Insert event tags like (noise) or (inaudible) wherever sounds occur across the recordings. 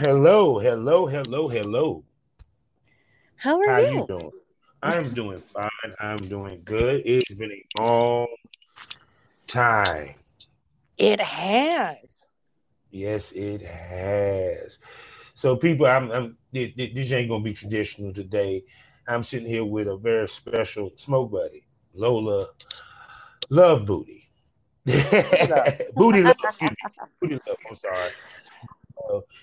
Hello, hello, hello, hello. How are How you? you doing? I'm doing fine. I'm doing good. It's been a long time. It has. Yes, it has. So, people, I'm, I'm thi- thi- this ain't gonna be traditional today. I'm sitting here with a very special smoke buddy, Lola Love Booty. (laughs) Booty Love. Booty Love. I'm sorry.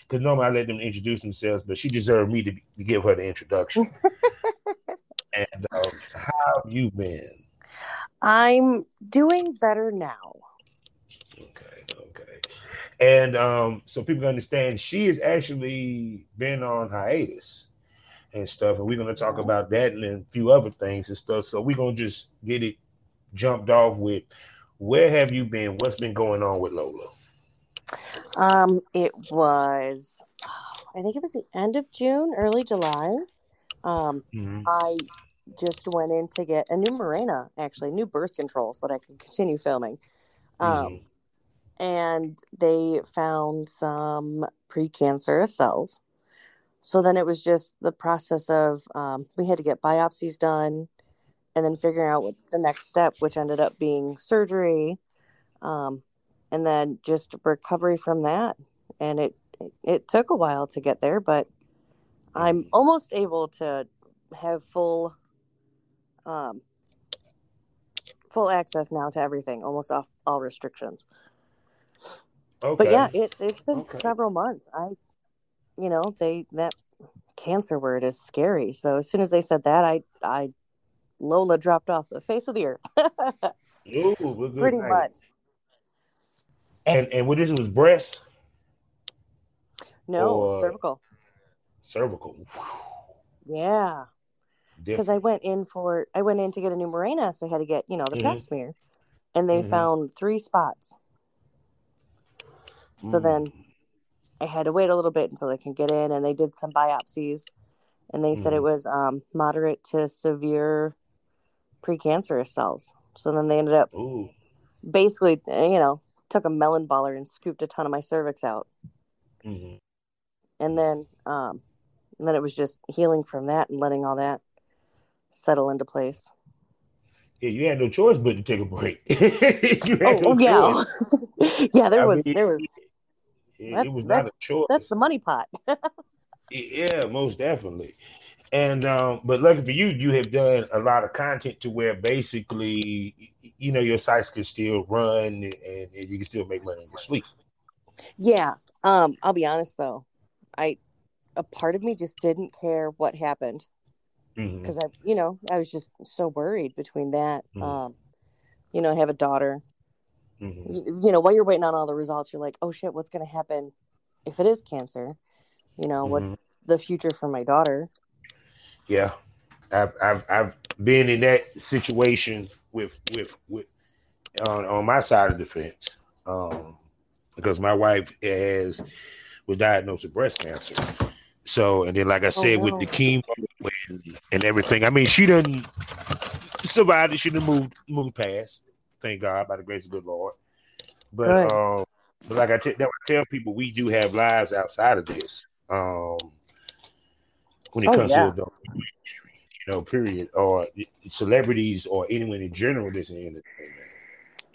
Because normally I let them introduce themselves, but she deserved me to, be- to give her the introduction. (laughs) and um, how have you been? I'm doing better now. Okay, okay. And um, so people can understand she has actually been on hiatus and stuff, and we're gonna talk about that and a few other things and stuff. So we're gonna just get it jumped off with where have you been? What's been going on with Lola? Um, it was, I think it was the end of June, early July. Um, Mhm. I just went in to get a new Mirena, actually, new birth control so that I could continue filming. Um, Mhm. and they found some precancerous cells. So then it was just the process of um, we had to get biopsies done and then figuring out what the next step, which ended up being surgery, um, and then just recovery from that. And it, it took a while to get there, but I'm Mhm. almost able to have full um, full access now to everything, almost off all restrictions Okay. but yeah it's it's been Okay. several months i you know they that cancer word is scary so as soon as they said that i i lola dropped off the face of the earth (laughs) Ooh, good pretty night. much And and what this was breast, no Or- cervical cervical. yeah because i went in for i went in to get a new Mirena, so i had to get you know the pap Mhm. smear and they Mhm. found three spots so Mm. then i had to wait a little bit until they can get in and they did some biopsies and they said it Mhm. was um, moderate to severe precancerous cells so then they ended up Ooh. basically, you know, took a melon baller and scooped a ton of my cervix out, Mhm. and then, um, and then it was just healing from that and letting all that settle into place. Yeah, you had no choice but to take a break. (laughs) Oh, no yeah, (laughs) yeah. There I was, mean, there was. It, That's- it was not a choice. That's the money pot. (laughs) Yeah, most definitely. And um, but lucky for you, you have done a lot of content to where basically, you know, your sites can still run and, and you can still make money in your sleep. yeah. Um. I'll be honest though, I, a part of me just didn't care what happened because I, you know, I was just so worried between that. Mhm. Um, you know, I have a daughter. Mhm. you, you know while you're waiting on all the results you're like oh shit what's going to happen if it is cancer you know what's the future for my daughter Yeah, I've I've I've been in that situation with with with on on my side of the fence, um, because my wife has was diagnosed with breast cancer. So and then like I said with the chemo and, and everything, I mean she doesn't survive it. She didn't move move past. Thank God by the grace of the Lord. But Good. um, but like I, t- that I tell people, we do have lives outside of this. Um, when it Oh, comes yeah. to the industry, you know, period, or celebrities or anyone in general that's in entertainment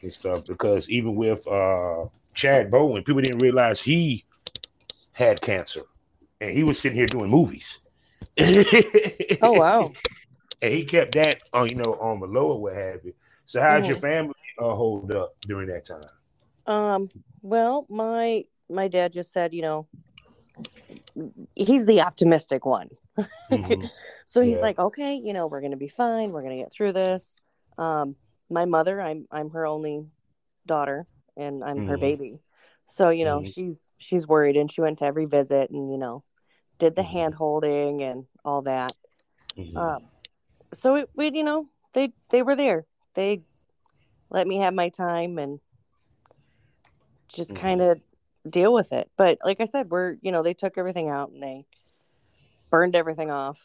and stuff. Because even with uh, Chad Bowen, people didn't realize he had cancer, and he was sitting here doing movies. (laughs) oh wow and he kept that on, you know, on the lower, what have you. So, how did your Mhm. family uh, hold up during that time? um well my my dad just said you know he's the optimistic one Mhm. (laughs) so he's Yeah. like okay you know we're going to be fine we're going to get through this um my mother i'm i'm her only daughter and i'm her Mhm. baby so you know Mhm. she's she's worried and she went to every visit and you know did the Mhm. hand holding and all that Mhm. um so it, we you know they they were there they let me have my time and just Mhm. kind of deal with it but like i said we're you know they took everything out and they burned everything off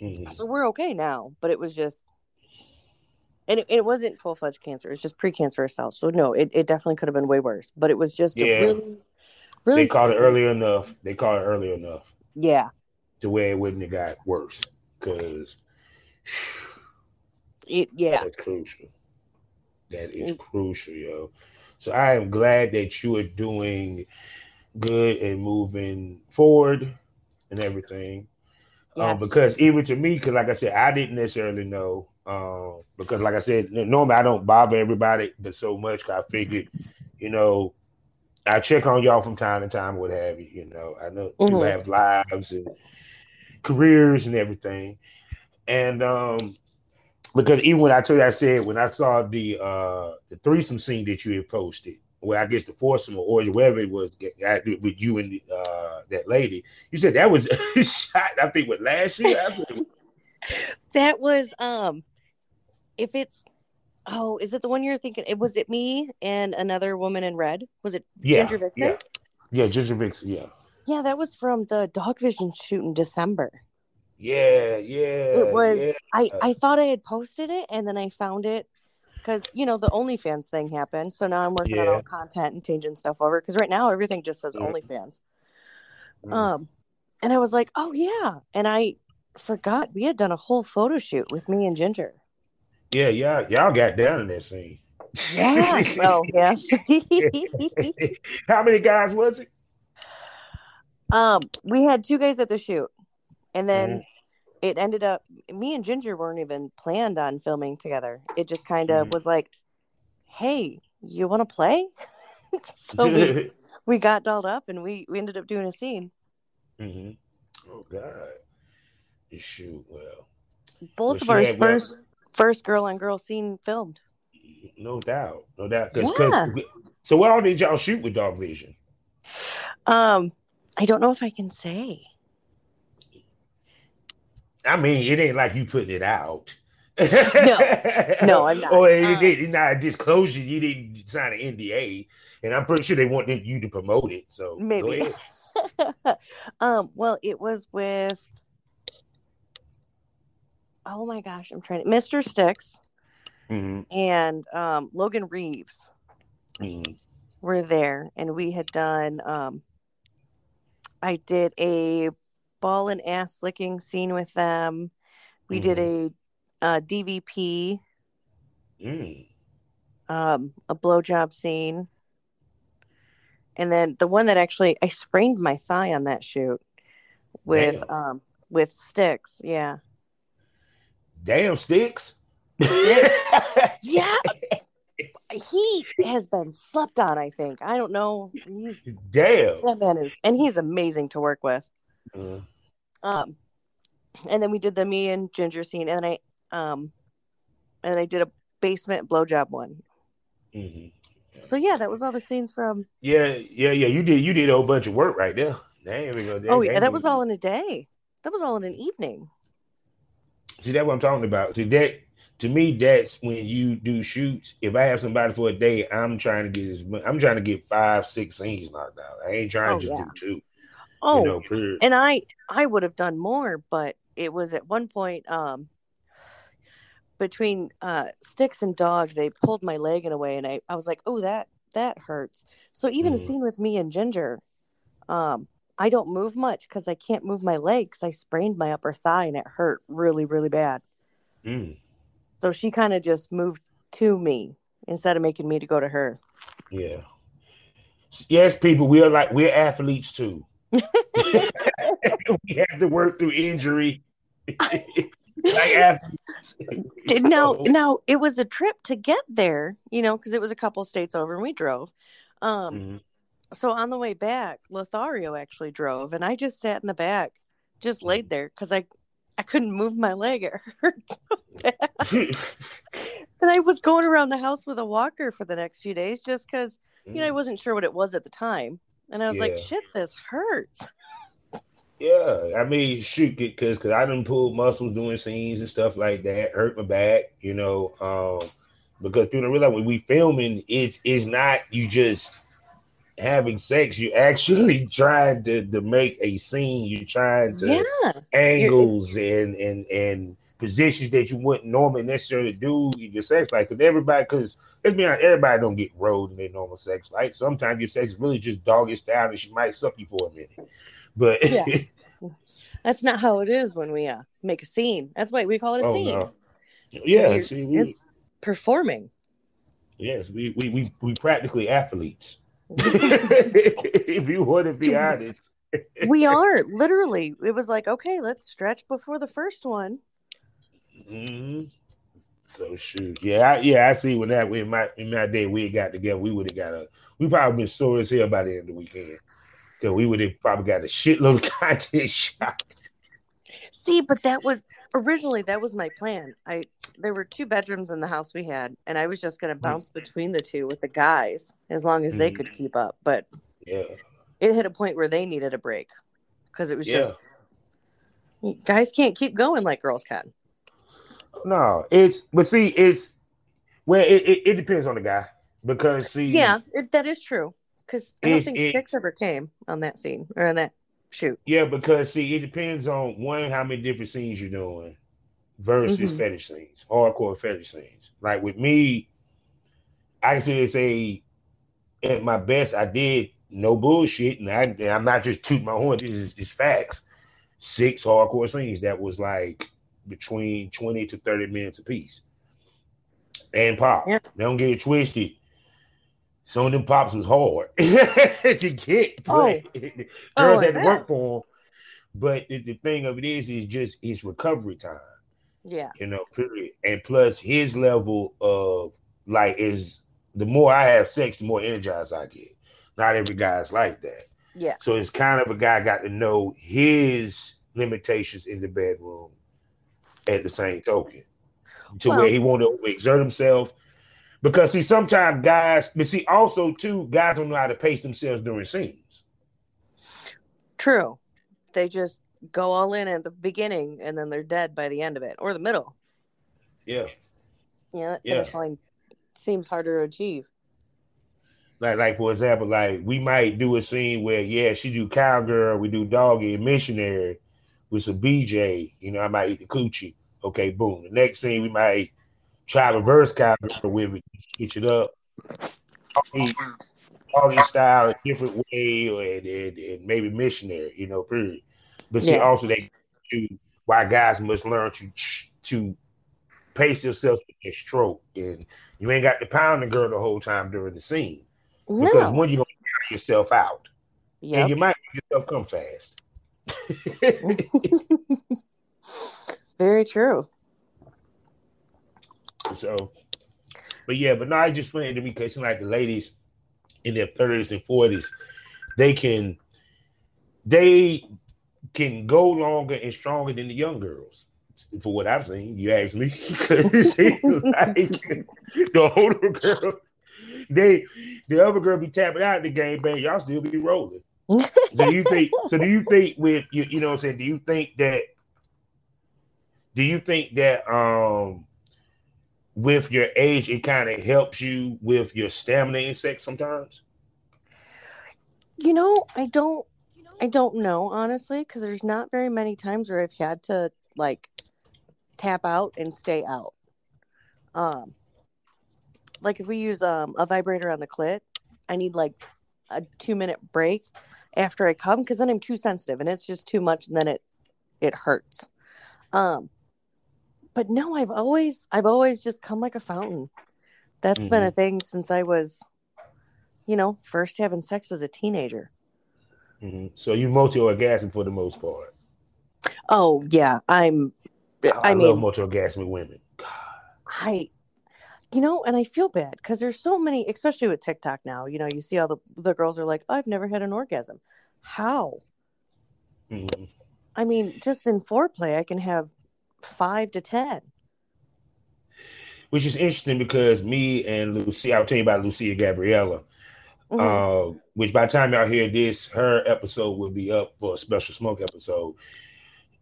Mhm. so we're okay now but it was just and it, it wasn't full-fledged cancer it was just precancerous cells so no it, it definitely could have been way worse but it was just Yeah. a really Really they caught it early enough. They caught it early enough Yeah. to where it wouldn't have got worse. Because It, yeah. that's crucial. That is Mm. crucial, yo. So I am glad that you are doing good and moving forward and everything. Um, because even to me, because like I said, I didn't necessarily know. Um, because like I said, normally I don't bother everybody, but so much I figured, you know, I check on y'all from time to time, what have you. You know, I know people Mhm. have lives and careers and everything, and um, because even when I told you, I said when I saw the uh the threesome scene that you had posted, well, I guess the foursome or whatever it was with you and uh that lady, you said that was (laughs) shot. I think with last year. (laughs) That was um if it's oh, is it the one you're thinking? It was it me and another woman in red? Was it yeah, Ginger Vixen? yeah, yeah, Ginger Vixen, yeah, Yeah, that was from the Dog Vision shoot in December. yeah, yeah. It was yeah. I I thought I had posted it and then I found it because you know the OnlyFans thing happened. So now I'm working on all content and changing stuff over because right now everything just says Yeah. OnlyFans. Mm. Um, and I was like, oh yeah, and I forgot we had done a whole photo shoot with me and Ginger. yeah, y'all, y'all got down in that scene. Yes. (laughs) oh yes. (laughs) How many guys was it? um, we had two guys at the shoot, and then Mhm. It ended up me and Ginger weren't even planned on filming together. It just kind of Mhm. was like, hey, you want to play? (laughs) so we (laughs) we got dolled up and we we ended up doing a scene. Mhm. Oh God. You shoot. Well, Both Well, of our had- well- first first girl on girl scene filmed. no doubt, no doubt. Cause, 'cause- Yeah. so what all did y'all shoot with Dog Vision? Um, I don't know if I can say. I mean, it ain't like you putting it out. No, no, I'm (laughs) not. Or it, it's not a disclosure. You didn't sign an NDA, and I'm pretty sure they wanted you to promote it. So go Maybe. ahead. (laughs) um, well, it was with oh my gosh, I'm trying to Mr. Sticks Mhm, and um Logan Reeves mhm. were there and we had done um I did a ball and ass licking scene with them. We did a uh, DVP, Mm. um, a blowjob scene. And then the one that actually I sprained my thigh on that shoot with Damn. um with sticks. Yeah. Damn sticks. (laughs) Yeah. he has been slept on, I think. I don't know. He's Damn. that man is and he's amazing to work with. Uh, Um and then we did the me and Ginger scene and then I um and then I did a basement blowjob one. mhm. So yeah, that was all the scenes from Yeah, yeah, yeah. You did. You did a whole bunch of work right there. Damn, we go. Oh yeah, that was all in a day. That was all in an evening. See, that's what I'm talking about. See that to me, that's when you do shoots. If I have somebody for a day, I'm trying to get as I'm trying to get five, six scenes knocked out. I ain't trying Oh, to yeah. do two. Oh, You know, period. and I I would have done more, but it was at one point um between uh sticks and dog they pulled my leg in a way and I, I was like, oh that that hurts. So even Mhm. the scene with me and Ginger, um, I don't move much because I can't move my legs. I sprained my upper thigh and it hurt really, really bad. Mm, So she kind of just moved to me instead of making me to go to her. yeah. Yes, people, we are like we're athletes too. (laughs) we have to work through injury. (laughs) like athletes. Did- now So, now it was a trip to get there you know because it was a couple states over and we drove um mhm. so on the way back lothario actually drove and i just sat in the back just laid there because i i couldn't move my leg it (laughs) hurt so bad. and i was going around the house with a walker for the next few days just because you know i wasn't sure what it was at the time and i was like Mm. Shit this hurts Yeah, I mean, shoot, because because I done pulled muscles doing scenes and stuff like that, hurt my back, you know. Um, because you know, realize when we filming, it's it's not you just having sex. You're actually (laughs) trying to to make a scene. You're trying to yeah angles and and and positions that you wouldn't normally necessarily do in your sex life. Because everybody, because let's be honest, everybody don't get rolled in their normal sex life. Sometimes your sex is really just doggy style, and she might suck you for a minute. But yeah. (laughs) that's not how it is when we uh, make a scene. That's why we call it a oh, scene. No. Yeah, see, we, it's performing. Yes, we we we, we practically athletes. (laughs) (laughs) if you want to be honest. we are literally. It was like, okay, let's stretch before the first one. Mm-hmm. So shoot, yeah, I, yeah, I see when that in my in my day we got together, we would have got a we probably been sore as hell by the end of the weekend because we would have probably got a shitload of (laughs) content shot. See, but that was originally that was my plan. I there were two bedrooms in the house we had, and I was just going to mm. bounce between the two with the guys as long as they could mm. keep up. But yeah, it hit a point where they needed a break because it was yeah. just guys can't keep going like girls can. No, it's but see, it's well, it, it, it depends on the guy because see, yeah, it, that is true. Because I don't think six ever came on that scene or on that shoot. Yeah, because see, it depends on one how many different scenes you're doing versus mm-hmm. fetish scenes, hardcore fetish scenes. Like with me, I can see and say at my best, I did no bullshit, and I, am not just tooting my horn. This is this facts. Six hardcore scenes that was like between 20 to 30 minutes a piece. And pop. Yeah. Don't get it twisted. Some of them pops was hard (laughs) to get. Oh. oh (laughs) girls oh, had to work for them. But the, the, thing of it is, is just his recovery time. Yeah. You know, period. And plus his level of like is the more I have sex, the more energized I get. Not every guy's like that. Yeah. So it's kind of a guy got to know his limitations in the bedroom at the same token. To well, where he want to exert himself. Because see, sometimes guys, but see, also too, guys don't know how to pace themselves during scenes. True. They just go all in at the beginning and then they're dead by the end of it or the middle. Yeah. Yeah, yeah. line seems harder to achieve. Like, like for example, like we might do a scene where yeah, she do cowgirl, we do doggy and missionary with some BJ. You know, I might eat the coochie. Okay, boom. The next scene we might try reverse cowgirl with it, switch it up. Doggy style a different way, or and, and, and maybe missionary. You know, period. But see, yeah. also they do why guys must learn to to pace yourself with their stroke, and you ain't got to pound the girl the whole time during the scene no. because when you gonna yourself out, yeah, and you might make yourself come fast. (laughs) Very true. So, but yeah, but now I just funny to me because like the ladies in their thirties and forties, they can they can go longer and stronger than the young girls. For what I've seen, you ask me, (laughs) because like the older girl, they the other girl be tapping out the game, bang, y'all still be rolling. So you think so do you think with you you know what I'm saying, do you think that do you think that um with your age it kind of helps you with your stamina in sex sometimes? You know, I don't I don't know honestly because there's not very many times where I've had to like tap out and stay out. Um, like if we use um a vibrator on the clit, I need like a two minute break after I come because then I'm too sensitive and it's just too much and then it it hurts. Um, but no, I've always I've always just come like a fountain. That's mm-hmm. been a thing since I was, you know, first having sex as a teenager. Mm-hmm. So you multi-orgasm for the most part. Oh yeah, I'm. I, I mean, love multi-orgasmic women. God. I, you know, and I feel bad because there's so many, especially with TikTok now. You know, you see all the the girls are like, "I've never had an orgasm." How? Mm-hmm. I mean, just in foreplay, I can have five to ten. Which is interesting because me and Lucy, I'll tell you about Lucia Gabriella. Mm-hmm. Uh, which by the time y'all hear this, her episode will be up for a special smoke episode.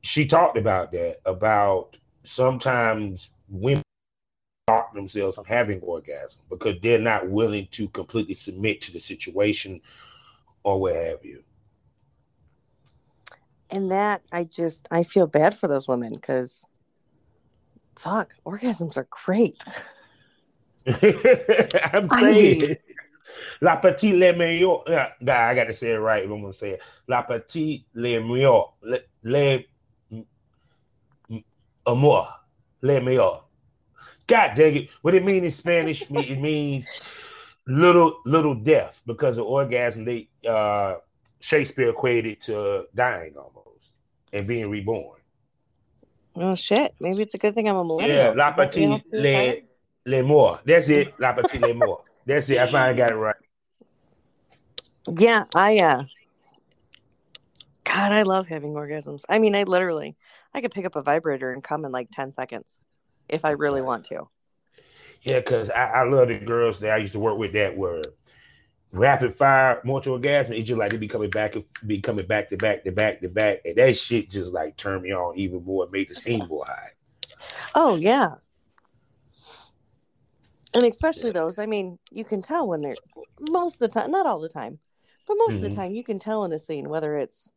She talked about that about sometimes women stop themselves from having orgasm because they're not willing to completely submit to the situation or what have you. And that I just I feel bad for those women because fuck, orgasms are great. (laughs) (laughs) I'm I saying mean- (laughs) La Petite Le Meilleur. Nah, I got to say it right. I'm gonna say it. La Petite Le Meilleur. Le, le Amour. Le Meilleur. God dang it. What it means in Spanish, it means little little death because of orgasm. They uh Shakespeare equated to dying almost and being reborn. Oh shit. Maybe it's a good thing I'm a millennial. Yeah, La Petite Le? Le More. That's it. La Petite Le More. That's it. I finally got it right. Yeah, I uh God, I love having orgasms. I mean, I literally I could pick up a vibrator and come in like 10 seconds if I really want to. Yeah, because I, I love the girls that I used to work with that were rapid fire mortal orgasm. It's just like they be coming back, be coming back to back to back to back, and that shit just like turned me on even more, made the scene more high. Oh, yeah. And especially those, I mean, you can tell when they're most of the time, not all the time, but most of the Mhm. time you can tell in a scene whether it's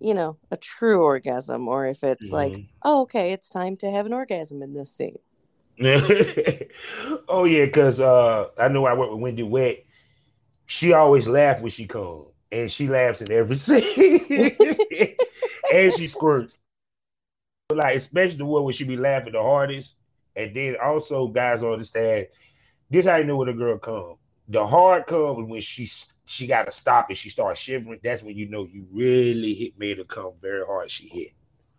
you know, a true orgasm or if it's like, Mhm. oh, okay, it's time to have an orgasm in this scene. (laughs) oh yeah, because uh, I know I work with Wendy Wet. She always laughs when she comes, and she laughs in every (laughs) scene, and she squirts. But Like especially the one where she be laughing the hardest, and then also guys understand this. I know when a girl come. The hard come when she she got to stop and she starts shivering. That's when you know you really hit made her come very hard. She hit,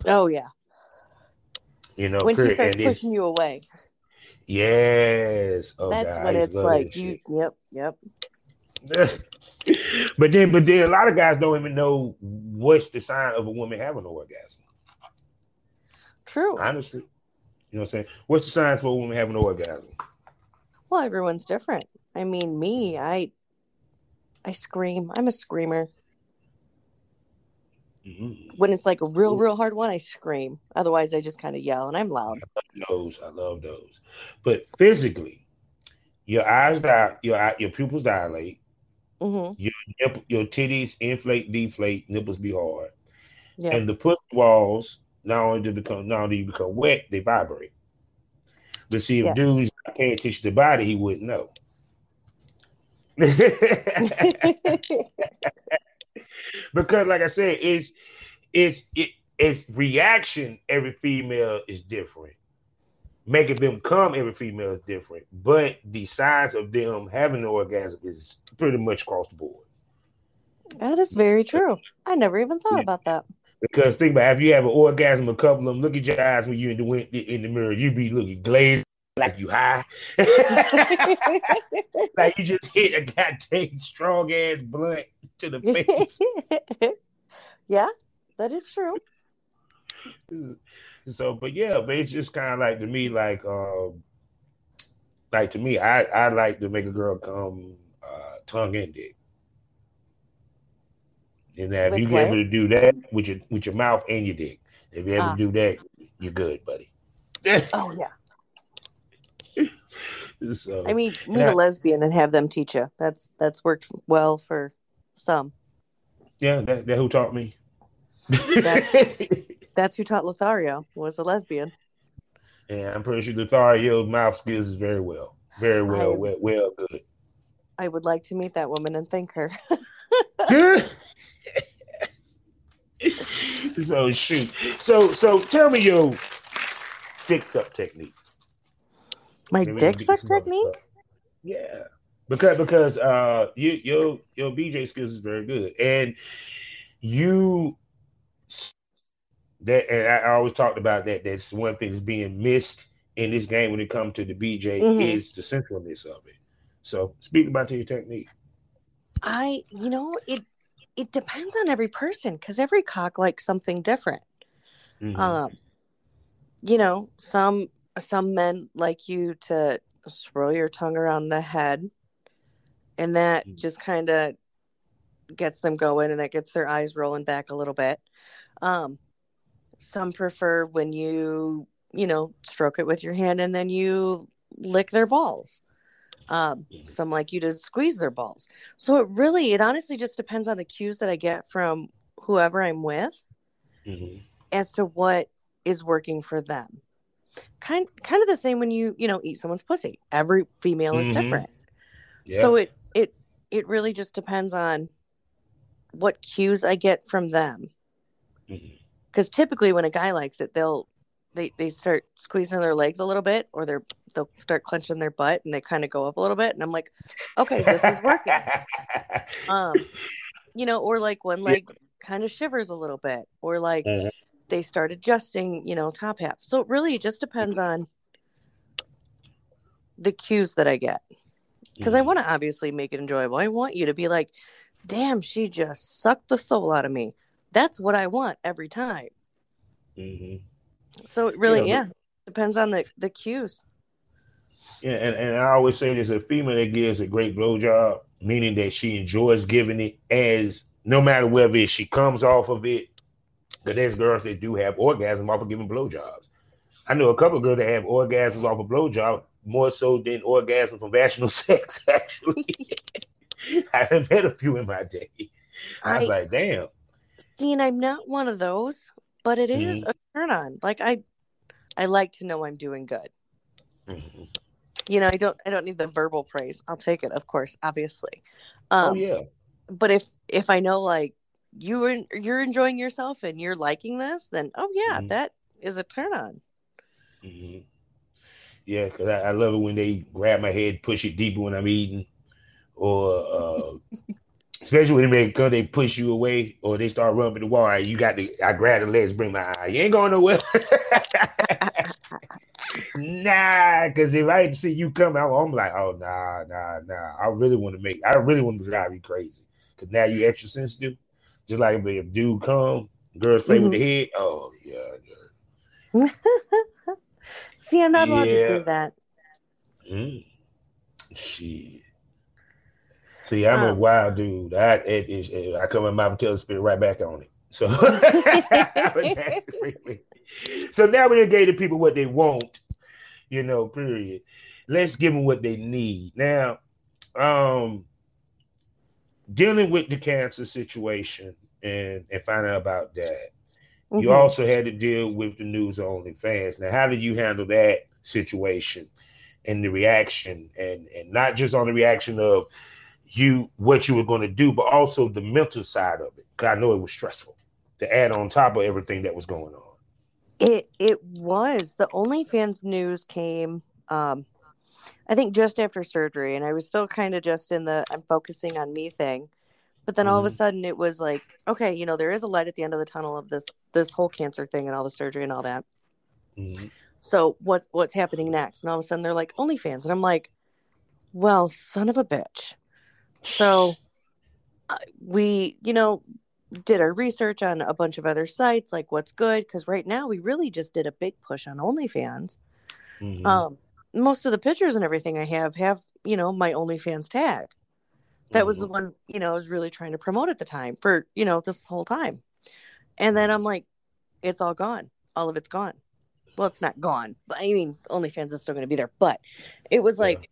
Oh, yeah. you know. When she starts pushing you away. yes, oh, That's God, when it's like, you, yep, yep. (laughs) but then, but then, a lot of guys don't even know what's the sign of a woman having an orgasm. True. Honestly, you know what I'm saying? What's the sign for a woman having an orgasm? Well, everyone's different. I mean, me, I I scream. I'm a screamer. Mhm. When it's like a real, real hard one, I scream. Otherwise, I just kind of yell, and I'm loud. I love those I love those. But physically, your eyes die, your eye- your pupils dilate, hmm nipple, your titties inflate, deflate, nipples be hard, Yeah. and the pussy walls not only do become not only do you become wet, they vibrate. But see, if Yes. dudes paying attention to the body, he wouldn't know. (laughs) because like I said, it's it's it, it's reaction. Every female is different. Making them come, every female is different. But the size of them having an orgasm is pretty much across the board. that is very true. I never even thought Yeah. about that. Because think about it, if you have an orgasm, a couple of them look at your eyes when you in the in the mirror, you be looking glazed like you high, (laughs) like you just hit a goddamn strong ass blunt to the face. (laughs) yeah, that is true. (laughs) so, but yeah, but it's just kind of like to me, like, um, like to me, I I like to make a girl come uh, tongue in dick. And that if With you what? able to do that with your with your mouth and your dick, if you ever to do that, you're good, buddy. Oh yeah. So, I mean, meet a lesbian and have them teach you. That's that's worked well for some. yeah, that, that who taught me. That's (laughs) who taught Lothario was a lesbian. Yeah, I'm pretty sure Lothario mouth skills is very well, very well, I- well, well good. I would like to meet that woman and thank her. (laughs) so shoot. So so tell me your fix up technique. My Maybe dick suck technique? stuff. Yeah. Because because uh you your your BJ skills is very good. And you that and I always talked about that. That's one thing that's being missed in this game when it comes to the BJ Mhm. is the centralness of it. So speak about your technique. I, you know, it it depends on every person because every cock likes something different. Mhm. Um, you know, some some men like you to swirl your tongue around the head, and that Mhm. just kind of gets them going, and that gets their eyes rolling back a little bit. Um, some prefer when you, you know, stroke it with your hand and then you lick their balls. Um, some like you to squeeze their balls. So it really, it honestly just depends on the cues that I get from whoever I'm with Mhm. as to what is working for them. Kind kind of the same when you you know eat someone's pussy. Every female is Mhm. different. Yeah. So it it it really just depends on what cues I get from them. Because typically when a guy likes it, they'll they they start squeezing their legs a little bit, or they're they'll start clenching their butt, and they kind of go up a little bit, and I'm like, okay, this is working. (laughs) um, you know, or like one leg kind of shivers a little bit, or like Mhm. They start adjusting, you know, top half. So it really just depends on the cues that I get because I Mhm. want to obviously make it enjoyable. I want you to be like, damn, she just sucked the soul out of me. That's what I want every time. Mhm. So it really, Yeah, yeah, depends on the the cues. Yeah, and, and I always say there's a female that gives a great blowjob, meaning that she enjoys giving it, as no matter whether she comes off of it. Because there's girls that do have orgasm off of giving blowjobs. I know a couple of girls that have orgasms off of blowjob more so than orgasm from vaginal (laughs) sex. Actually, (laughs) I have had a few in my day. I was like, damn. see, and I'm not one of those, but it is Mhm. a turn on. Like I, I like to know I'm doing good. Mhm. You know, I don't, I don't need the verbal praise. I'll take it, of course, obviously. Um, oh yeah. but if if I know like you you're enjoying yourself and you're liking this, then oh yeah, Mhm. that is a turn on. hmm Yeah, because I, I love it when they grab my head, push it deeper when I'm eating, or uh, (laughs) especially when they because they push you away or they start rubbing the wall. right, You got to I grab the legs, bring my eye. You ain't going nowhere. (laughs) nah, because if I see you come I'm, I'm like, oh nah, nah, nah. I really want to make. I really want to drive you crazy because now you extra sensitive. Just like if a dude come, girls play with the head. Oh yeah, yeah. (laughs) See, I'm not allowed to do that. Mm. Shit. See, I'm a Um. wild dude. I it, it, I come in my mouth and tell the right back on it. So, (laughs) so now we gave the people what they want, you know. Period. Let's give them what they need. Now, um, dealing with the cancer situation and and finding out about that. You Mhm. also had to deal with the news only fans. Now, how did you handle that situation and the reaction, and and not just on the reaction of you what you were going to do, but also the mental side of it? 'Cause I know it was stressful to add on top of everything that was going on. It it was the OnlyFans news came. Um, I think just after surgery, and I was still kind of just in the I'm focusing on me thing. But then all of a Mhm. sudden, it was like, okay, you know, there is a light at the end of the tunnel of this this whole cancer thing and all the surgery and all that. Mhm. So what what's happening next? And all of a sudden, they're like OnlyFans, and I'm like, well, son of a bitch. So uh, we, you know, did our research on a bunch of other sites, like what's good, because right now we really just did a big push on OnlyFans. Mhm. Um, most of the pictures and everything I have have, you know, my OnlyFans tag. That was the Mhm. one, you know, I was really trying to promote at the time for, you know, this whole time. And then I'm like, it's all gone. All of it's gone. Well, it's not gone, but I mean, OnlyFans is still going to be there. But it was Yeah. like,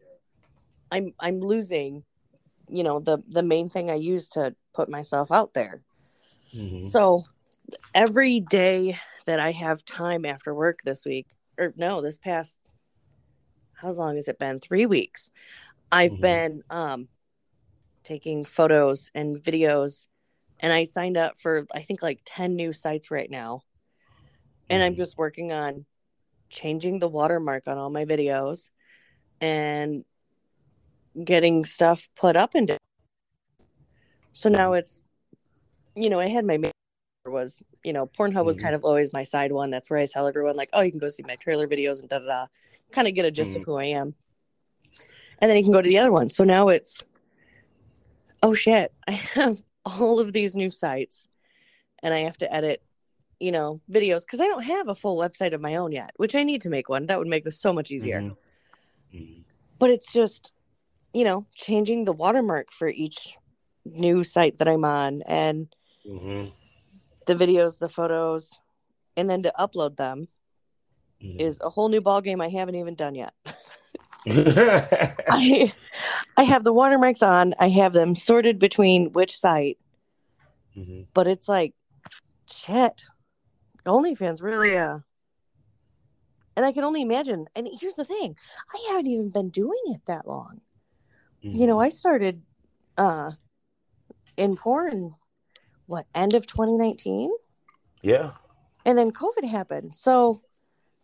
I'm I'm losing, you know, the the main thing I use to put myself out there. Mhm. So every day that I have time after work this week, or no, this past how long has it been? Three weeks. I've Mhm. been um taking photos and videos and I signed up for I think like 10 new sites right now. And I'm Mhm. just working on changing the watermark on all my videos and getting stuff put up into so now it's you know, I had my was, you know, Pornhub was Mhm. kind of always my side one. That's where I tell everyone like, oh, you can go see my trailer videos and da da da. Kind of get a gist Mhm. of who I am. And then you can go to the other one. So now it's oh shit, I have (laughs) all of these new sites and I have to edit, you know, videos because I don't have a full website of my own yet, which I need to make one. That would make this so much easier. Mhm. Mhm. But it's just, you know, changing the watermark for each new site that I'm on and Mhm. the videos, the photos, and then to upload them Mhm. is a whole new ball game I haven't even done yet. (laughs) (laughs) I I have the watermarks on. I have them sorted between which site, Mhm. but it's like shit. OnlyFans really uh And I can only imagine. And here's the thing I haven't even been doing it that long. Mm-hmm. You know, mm-hmm. I started uh, in porn, what, end of 2019? Yeah. And then COVID happened. So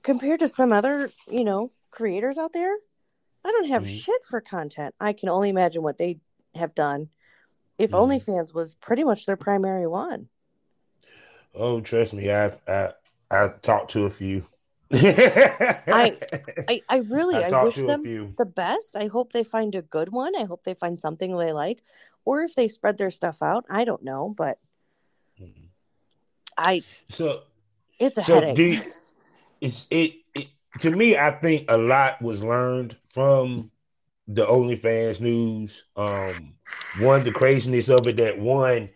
compared to some other, you know, creators out there, I don't have mm-hmm. shit for content. I can only imagine what they have done if mm-hmm. OnlyFans was pretty much their primary one. Oh, trust me, I've I I talked to a few. I, (laughs) I I really I, I wish them the best. I hope they find a good one. I hope they find something they like, or if they spread their stuff out. I don't know, but mm-hmm. I so it's a so headache. You, (laughs) it's it, it to me. I think a lot was learned from the OnlyFans news. Um, one the craziness of it that one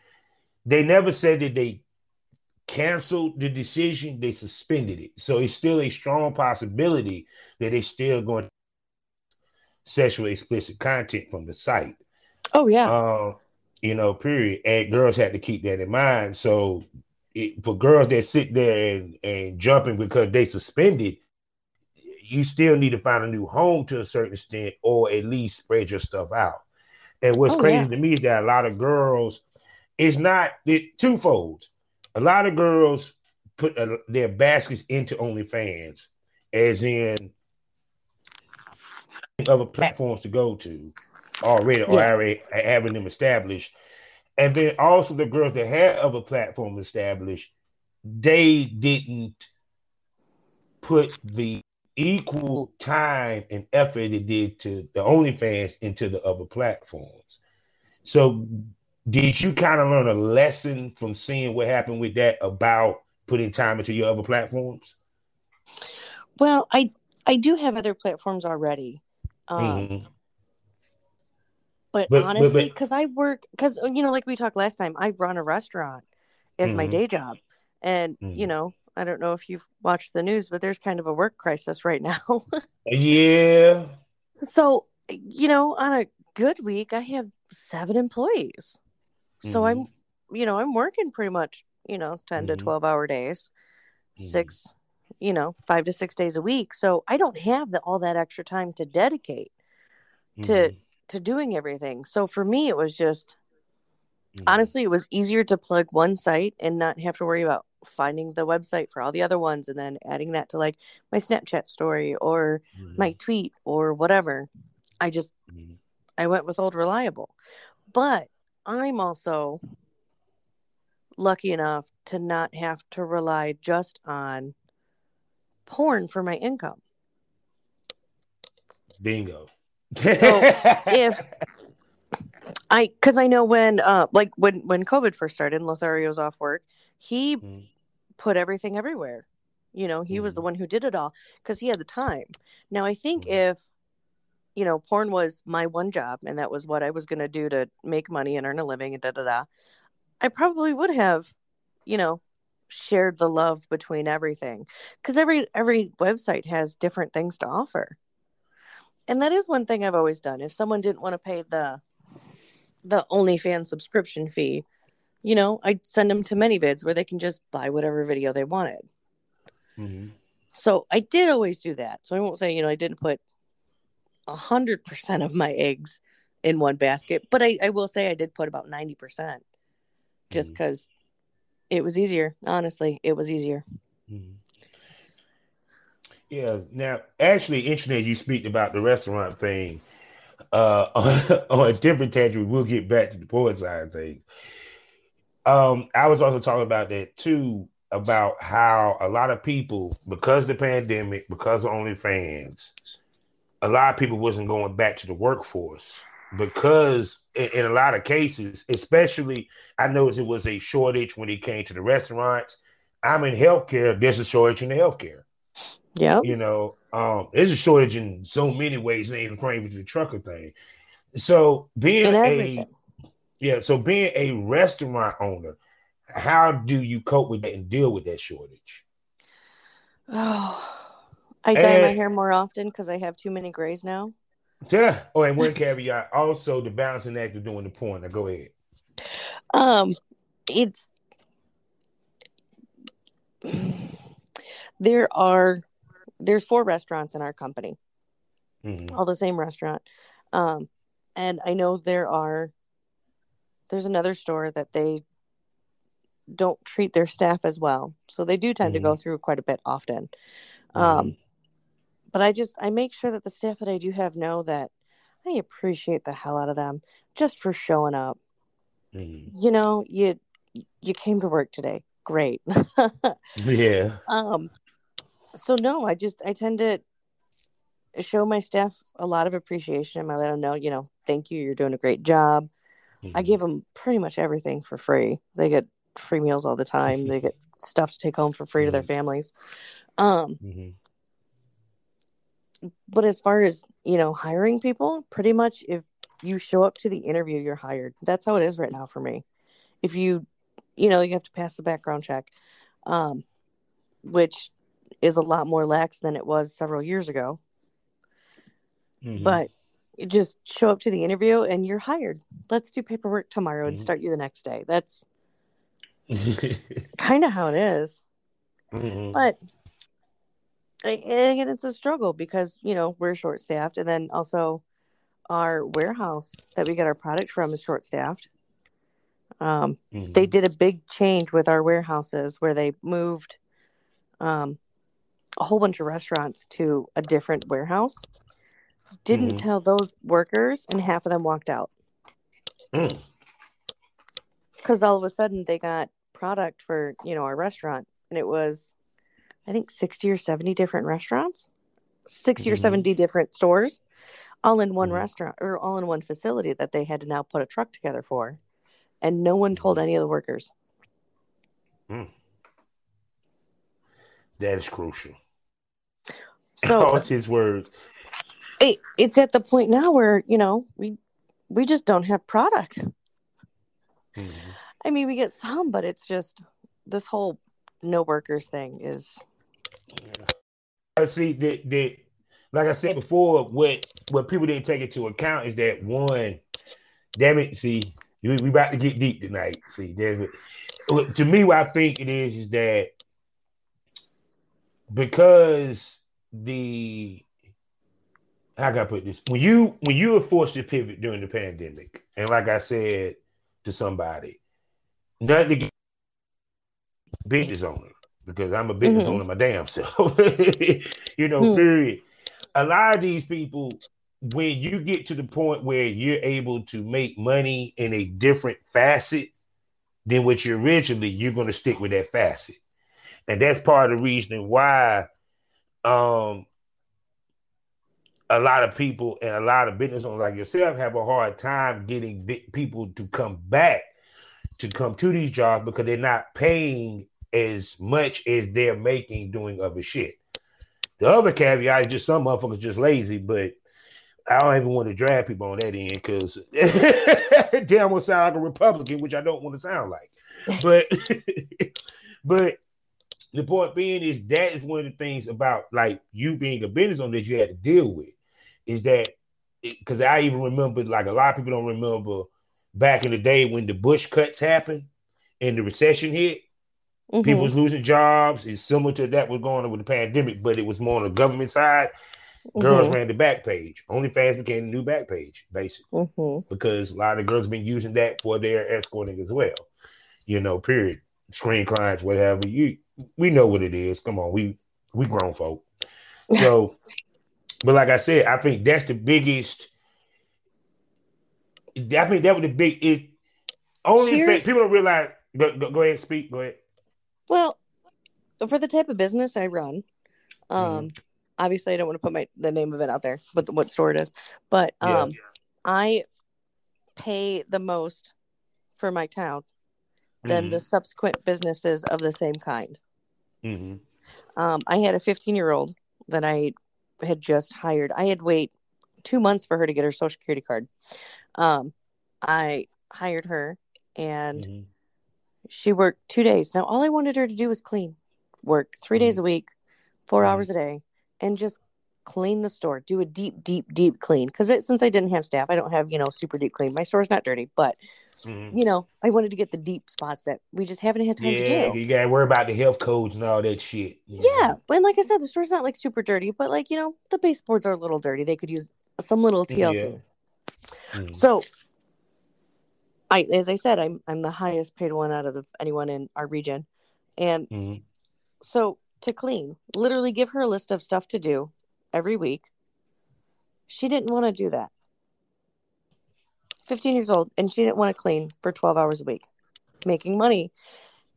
they never said that they canceled the decision, they suspended it. So it's still a strong possibility that they're still going to sexually explicit content from the site. Oh yeah. Uh, you know, period. And girls had to keep that in mind. So it, for girls that sit there and, and jumping because they suspended, you still need to find a new home to a certain extent, or at least spread your stuff out. And what's oh, crazy yeah. to me is that a lot of girls, it's not it twofold a lot of girls put uh, their baskets into OnlyFans, as in other platforms to go to already, or already having them established. And then also the girls that had other platforms established, they didn't put the equal time and effort they did to the OnlyFans into the other platforms. So did you kind of learn a lesson from seeing what happened with that about putting time into your other platforms? Well, I I do have other platforms already. Um, mm-hmm. But, but, honestly, because I work, because you know, like we talked last time, I run a restaurant as mm-hmm. my day job, and mm-hmm. you know, I don't know if you've watched the news, but there's kind of a work crisis right now. (laughs) yeah. So you know, on a good week, I have seven employees. So mm-hmm. I'm, you know, I'm working pretty much, you know, 10 mm-hmm. to 12 hour days, mm-hmm. six, you know, five to six days a week. So I don't have the, all that extra time to dedicate to, mm-hmm. To doing everything. So for me, it was just, mm-hmm. honestly, it was easier to plug one site and not have to worry about finding the website for all the other ones and then adding that to like my Snapchat story or my tweet or whatever. I just, I went with old reliable. But I'm also lucky enough to not have to rely just on porn for my income. Bingo. So if (laughs) I, because I know when, uh, like when when COVID first started, and Lothario's off work, he mm. put everything everywhere. You know, he mm. was the mm-hmm. one who did it all because he had the time. Now I think mm. if you know, porn was my one job and that was what I was going to do to make money and earn a living and da da da, I probably would have, you know, shared the love between everything because every every website has different things to offer. And that is one thing I've always done. If someone didn't want to pay the the OnlyFans subscription fee, you know, I'd send them to ManyVids where they can just buy whatever video they wanted. Mm-hmm. So I did always do that. So I won't say, you know, I didn't put a hundred percent of my eggs in one basket, but I, I will say I did put about ninety percent, just because mm-hmm. it was easier. Honestly, it was easier. Mm-hmm. Yeah. Now, actually, interesting you speak about the restaurant thing. Uh, on, (laughs) on a different tangent, we'll get back to the porn side of things. Um, I was also talking about that too, about how a lot of people, because the pandemic, because of OnlyFans, a lot of people wasn't going back to the workforce because in, in, a lot of cases, especially I noticed it was a shortage when it came to the restaurants. I'm in healthcare. There's a shortage in the healthcare. Yeah, you know, um, there's a shortage in so many ways. Ain't even to the trucker thing. So being a yeah, so being a restaurant owner, how do you cope with that and deal with that shortage? Oh (sighs) I dye and, my hair more often because I have too many grays now. Yeah. Oh, and one (laughs) caveat also the balancing act of doing the porn. Now go ahead. Um, it's (sighs) there are there's four restaurants in our company, Mhm. all the same restaurant. Um, and I know there are, there's another store that they don't treat their staff as well. So they do tend to go through quite a bit often. Um, but I just, I make sure that the staff that I do have know that I appreciate the hell out of them just for showing up. Mhm. You know, you, you came to work today. Great. (laughs) Yeah. Um, so no, I just I tend to show my staff a lot of appreciation. I let them know, you know, thank you, you're doing a great job. I Mhm. give them pretty much everything for free. They get free meals all the time. they get (laughs) stuff to take home for free to their Mhm. families. Um, Mhm. but as far as you know, hiring people, pretty much if you show up to the interview, you're hired. That's how it is right now for me. If you, you know, you have to pass the background check, um, which is a lot more lax than it was several years ago. Mhm. but you just show up to the interview and you're hired. Let's do paperwork tomorrow and Mhm. start you the next day. That's (laughs) kind of how it is. Mhm. But and again, it's a struggle because you know we're short staffed, and then also our warehouse that we get our product from is short staffed. Um, they did a big change with our warehouses where they moved um, a whole bunch of restaurants to a different warehouse. Didn't Mhm. tell those workers, and half of them walked out. Mm. because all of a sudden they got product for you know our restaurant and it was i think 60 or 70 different restaurants 60 or Mhm. 70 different stores all in one Mhm. restaurant or all in one facility that they had to now put a truck together for and no one told Mhm. any of the workers That is crucial. So (laughs) it's his words. it, it's at the point now where you know we we just don't have product Mhm. i mean we get some but it's just this whole no workers thing is I see that that like I said before, what what people didn't take into account is that one, damn it, see, we, we about to get deep tonight. See, damn it. To me, what I think it is is that because the how can I put this? When you when you were forced to pivot during the pandemic, and like I said to somebody, nothing against business owner because I'm a business Mhm. owner my damn self. (laughs) you know, Hmm. period. A lot of these people, when you get to the point where you're able to make money in a different facet than what you originally, you're going to stick with that facet, and that's part of the reason why um a lot of people and a lot of business owners like yourself have a hard time getting people to come back to come to these jobs because they're not paying as much as they're making doing other shit. The other caveat is just some motherfuckers just lazy, but I don't even want to drag people on that end because (laughs) damn will sound like a Republican, which I don't want to sound like. But (laughs) but the point being is that is one of the things about like you being a business owner that you had to deal with is that because I even remember like a lot of people don't remember back in the day when the Bush cuts happened and the recession hit, Mhm. people was losing jobs. It's similar to that was going on with the pandemic, but it was more on the government side. Girls Mhm. ran the Backpage. OnlyFans became the new Backpage, basically, Mhm. because a lot of girls have been using that for their escorting as well. You know, period. Screen clients, whatever. You we know what it is. Come on, we we grown folk. So, (laughs) but like I said, I think that's the biggest. I think that was the big. It only Here's- thing people don't realize. Go, go, go ahead, speak. Go ahead. Well, for the type of business I run, um, Mm-hmm. obviously I don't want to put my the name of it out there, but what store it is. But Yeah. um, I pay the most for my town than the subsequent businesses of the same kind. Hmm Um, I had a 15 year old that I had just hired. I had wait two months for her to get her social security card. Um, I hired her and hmm she worked two days. Now, all I wanted her to do was clean, work 3 days a week, 4 Mhm. hours a day, and just clean the store, do a deep, deep, deep clean. Because it since I didn't have staff, I don't have you know super deep clean. My store's not dirty, but Mhm. you know I wanted to get the deep spots that we just haven't had time Yeah, to do. you gotta worry about the health codes and all that shit. Yeah, know? and like I said, the store's not like super dirty, but like you know the baseboards are a little dirty. They could use some little TLC. Mhm. So, I as I said, I'm I'm the highest paid one out of the, anyone in our region, and Mhm. so to clean, literally give her a list of stuff to do every week. She didn't want to do that. 15 years old, and she didn't want to clean for 12 hours a week, making money,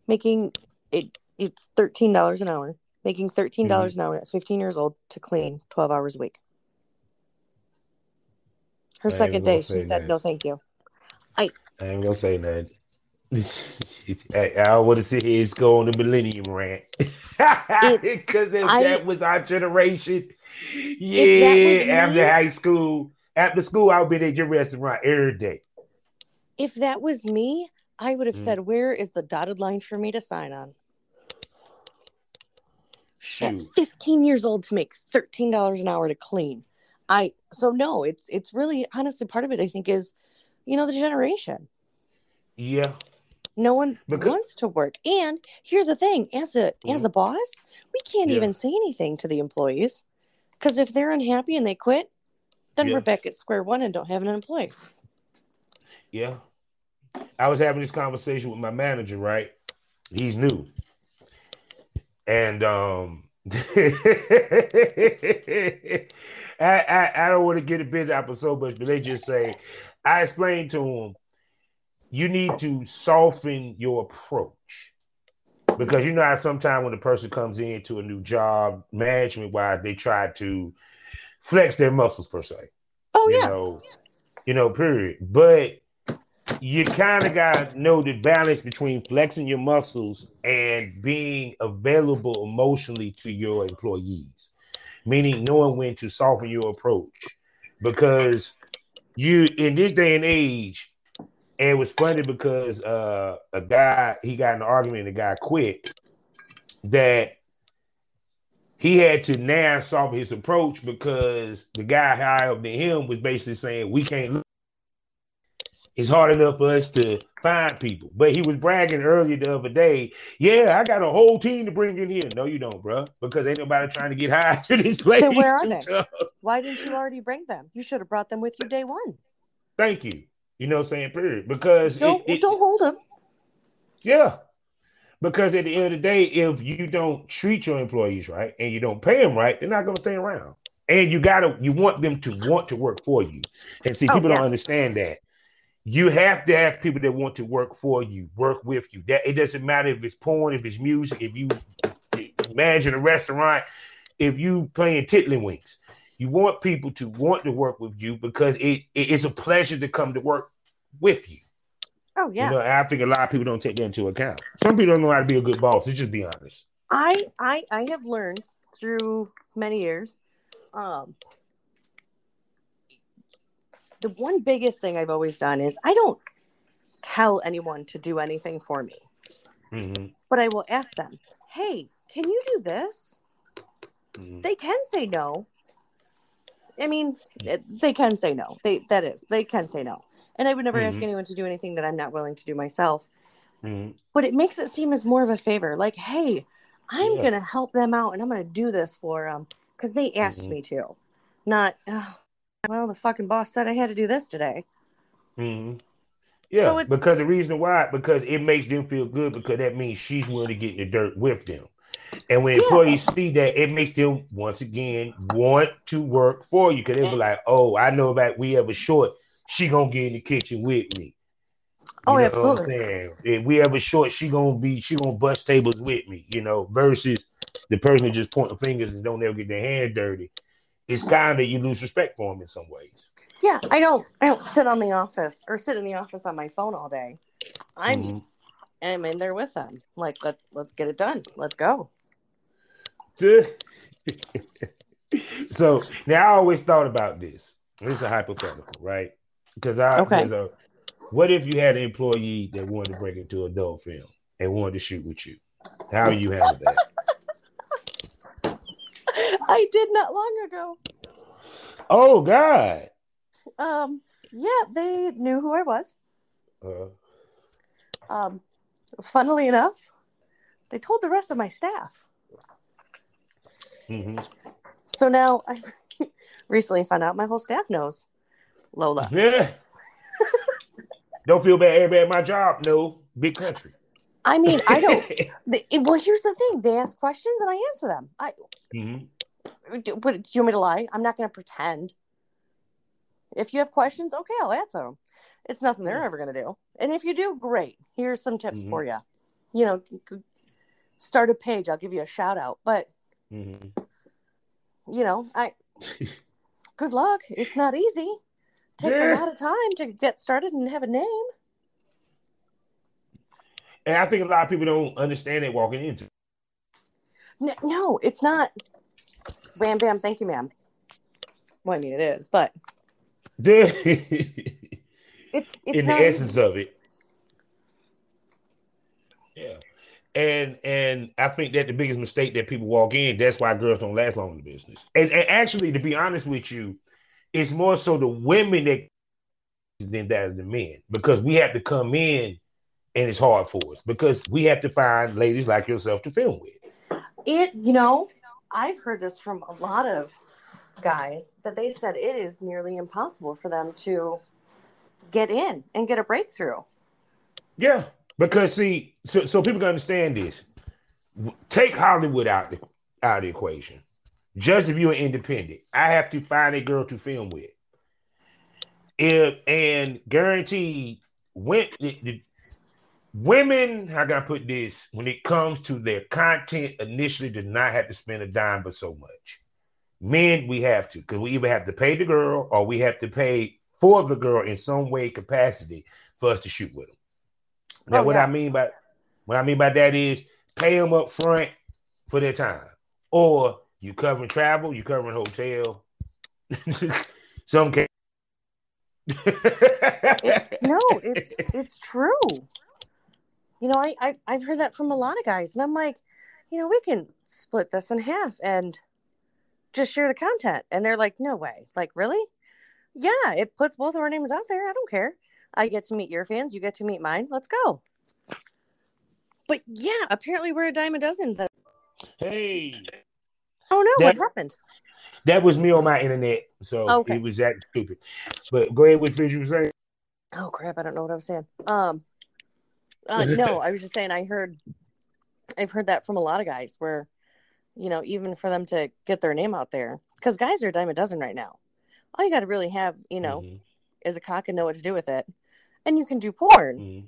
making it. It's thirteen dollars an hour, making thirteen mm-hmm. dollars an hour at 15 years old to clean 12 hours a week. Her I second day, she said, that. "No, thank you." I ain't gonna say nothing. (laughs) I, I want to sit here and go on the millennium rant (laughs) because (laughs) if I- that was our generation, that yeah, after me- high school, after school, I'll be at your restaurant every day. If that was me, I would have Mm. said, "Where is the dotted line for me to sign on?" At 15 years old to make $13 an hour to clean. I so no, it's it's really honestly part of it I think is you know the generation. yeah, No one Because- wants to work. And here's the thing, as a as Mhm. a boss, we can't Yeah. even say anything to the employees cuz if they're unhappy and they quit, then Yeah. we're back at square one and don't have an employee. yeah. I was having this conversation with my manager, right? He's new, and um, (laughs) I, I I don't want to get a bit out so much, but they just say I explained to him, you need to soften your approach because you know how sometimes when a person comes into a new job, management wise, they try to flex their muscles per se Oh you yeah. know, you know, period. But you kind of got to know the balance between flexing your muscles and being available emotionally to your employees, meaning knowing when to soften your approach. Because you, in this day and age, and it was funny because uh, a guy, he got in an argument and the guy quit, that he had to now soften his approach because the guy higher up than him was basically saying we can't. It's hard enough for us to find people, but he was bragging earlier the other day. Yeah, I got a whole team to bring in here. No, you don't, bro, because ain't nobody trying to get hired (laughs) to this place. Then where are they? tough. Why didn't you already bring them? You should have brought them with you day one. Thank you. You know, what I'm saying period because Don't it- it- don't hold them. Yeah. Because at the end of the day, if you don't treat your employees right and you don't pay them right, they're not going to stay around. And you gotta, you want them to want to work for you. And see, Oh, people yeah. don't understand that. You have to have people that want to work for you, work with you. That it doesn't matter if it's porn, if it's music, if you managing a restaurant, if you playing tiddlywinks. You want people to want to work with you because it, it it's a pleasure to come to work with you. Oh yeah. You know, I think a lot of people don't take that into account. Some people don't know how to be a good boss. Let's just be honest. I I I have learned through many years. Um, the one biggest thing I've always done is I don't tell anyone to do anything for me, Mm-hmm. but I will ask them, "Hey, can you do this?" Mhm. They can say no. I mean, they can say no. They that is they can say no, and I would never ask Mhm. anyone to do anything that I'm not willing to do myself. Mhm. but it makes it seem as more of a favor like hey i'm Yeah. gonna help them out and i'm gonna do this for them because they asked Mhm. me to not "Oh, well the fucking boss said i had to do this today Mhm. Yeah, So because the reason why, because it makes them feel good because that means she's willing to get in the dirt with them. And when Yeah. employees see that, it makes them once again want to work for you because they'll be like, "Oh, I know about we have a short. She gonna get in the kitchen with me." Oh, know absolutely. What I'm? If we have a short, she gonna be she gonna bust tables with me. You know, versus the person that just pointing fingers and don't ever get their hand dirty. It's kind of you lose respect for them in some ways. yeah i don't i don't sit on the office or sit in the office on my phone all day i'm Mhm. i'm in there with them like let, let's get it done let's go (laughs) so now I always thought about this. This is a hypothetical, right? Because I Okay. a what if you had an employee that wanted to break into a adult film and wanted to shoot with you? How do you handle that? (laughs) I did not long ago. Oh God. Um, yeah, they knew who I was. Uh, Um, funnily enough, they told the rest of my staff. Mm-hmm. So now I (laughs) recently found out my whole staff knows Lola. Yeah. don't feel bad. Everybody at my job. No, big country. I mean, I don't. (laughs) the- well, here's the thing: they ask questions and I answer them. I, Mhm. do, but do you want me to lie? I'm not going to pretend. If you have questions, okay, I'll answer them. It's nothing they're Yeah. ever going to do. And if you do, great. Here's some tips Mhm. for you. You know, start a page. I'll give you a shout out. But Mhm. you know, I (laughs) good luck. It's not easy. Takes Yeah. a lot of time to get started and have a name. And I think a lot of people don't understand it walking into. No, no, it's not. Bam, bam. Thank you, ma'am. Well, I mean, it is, but in (laughs) it's it's the not essence easy. of it. Yeah. And and I think that the biggest mistake that people walk in, that's why girls don't last long in the business. And, and actually, to be honest with you, it's more so the women that than that of the men because we have to come in and it's hard for us because we have to find ladies like yourself to film with. It, you know, I've heard this from a lot of guys that they said it is nearly impossible for them to get in and get a breakthrough. Yeah, because see, so, so people can understand this. Take Hollywood out the out of the equation. Just if you're independent, I have to find a girl to film with. If and guaranteed, when the, the- women, how can I put this? When it comes to their content, initially did not have to spend a dime but so much. Men, we have to because we either have to pay the girl or we have to pay for the girl in some way capacity for us to shoot with them. Now, Oh, what yeah. I mean by what I mean by that is pay them up front for their time, or you covering travel, you covering hotel. (laughs) Some can. No, (laughs) it's it's true. You know, I, I I've heard that from a lot of guys, and I'm like, you know, we can split this in half and just share the content. And they're like, no way. Like, really? Yeah, it puts both of our names out there. I don't care. I get to meet your fans, you get to meet mine. Let's go. But yeah, apparently we're a dime a dozen. Hey, oh no, That- what happened? that was me on my internet, so Okay. it was that stupid. But go ahead with what you were saying. Oh crap, I don't know what I was saying. Um uh, no, I was just saying I heard I've heard that from a lot of guys where you know, even for them to get their name out there cuz guys are a dime a dozen right now. All you got to really have, you know, Mhm, is a cock and know what to do with it. And you can do porn, mhm.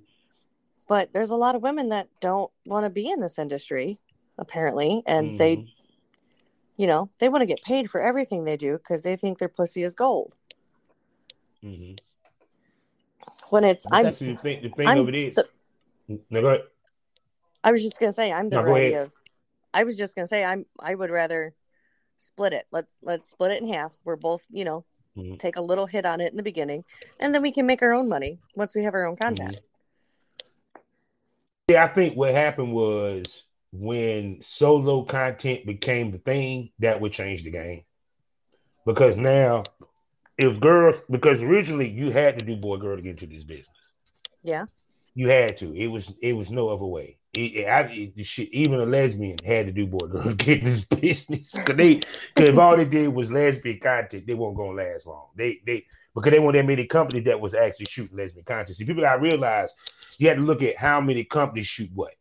but there's a lot of women that don't want to be in this industry apparently and they, Mhm. You know, they want to get paid for everything they do cuz they think their pussy is gold. Mhm. When it's But I'm the thing. The thing I'm of it is. the- no, go ahead. I was just gonna say I'm the No, of. I was just gonna say I'm. I would rather split it. Let's let's split it in half. We're both, you know, Mhm. take a little hit on it in the beginning, and then we can make our own money once we have our own content. Yeah, I think what happened was when solo content became the thing, that would change the game. Because now, if girls, because originally you had to do boy girl to get into this business, Yeah. you had to. It was it was no other way. It, it- I, it- shit, even a lesbian had to do boy girl to get in this (laughs) business because they because if all they did was lesbian content, they weren't gonna last long. They they because they weren't that many companies that was actually shooting lesbian content. See, people gotta realize you had to look at how many companies shoot what.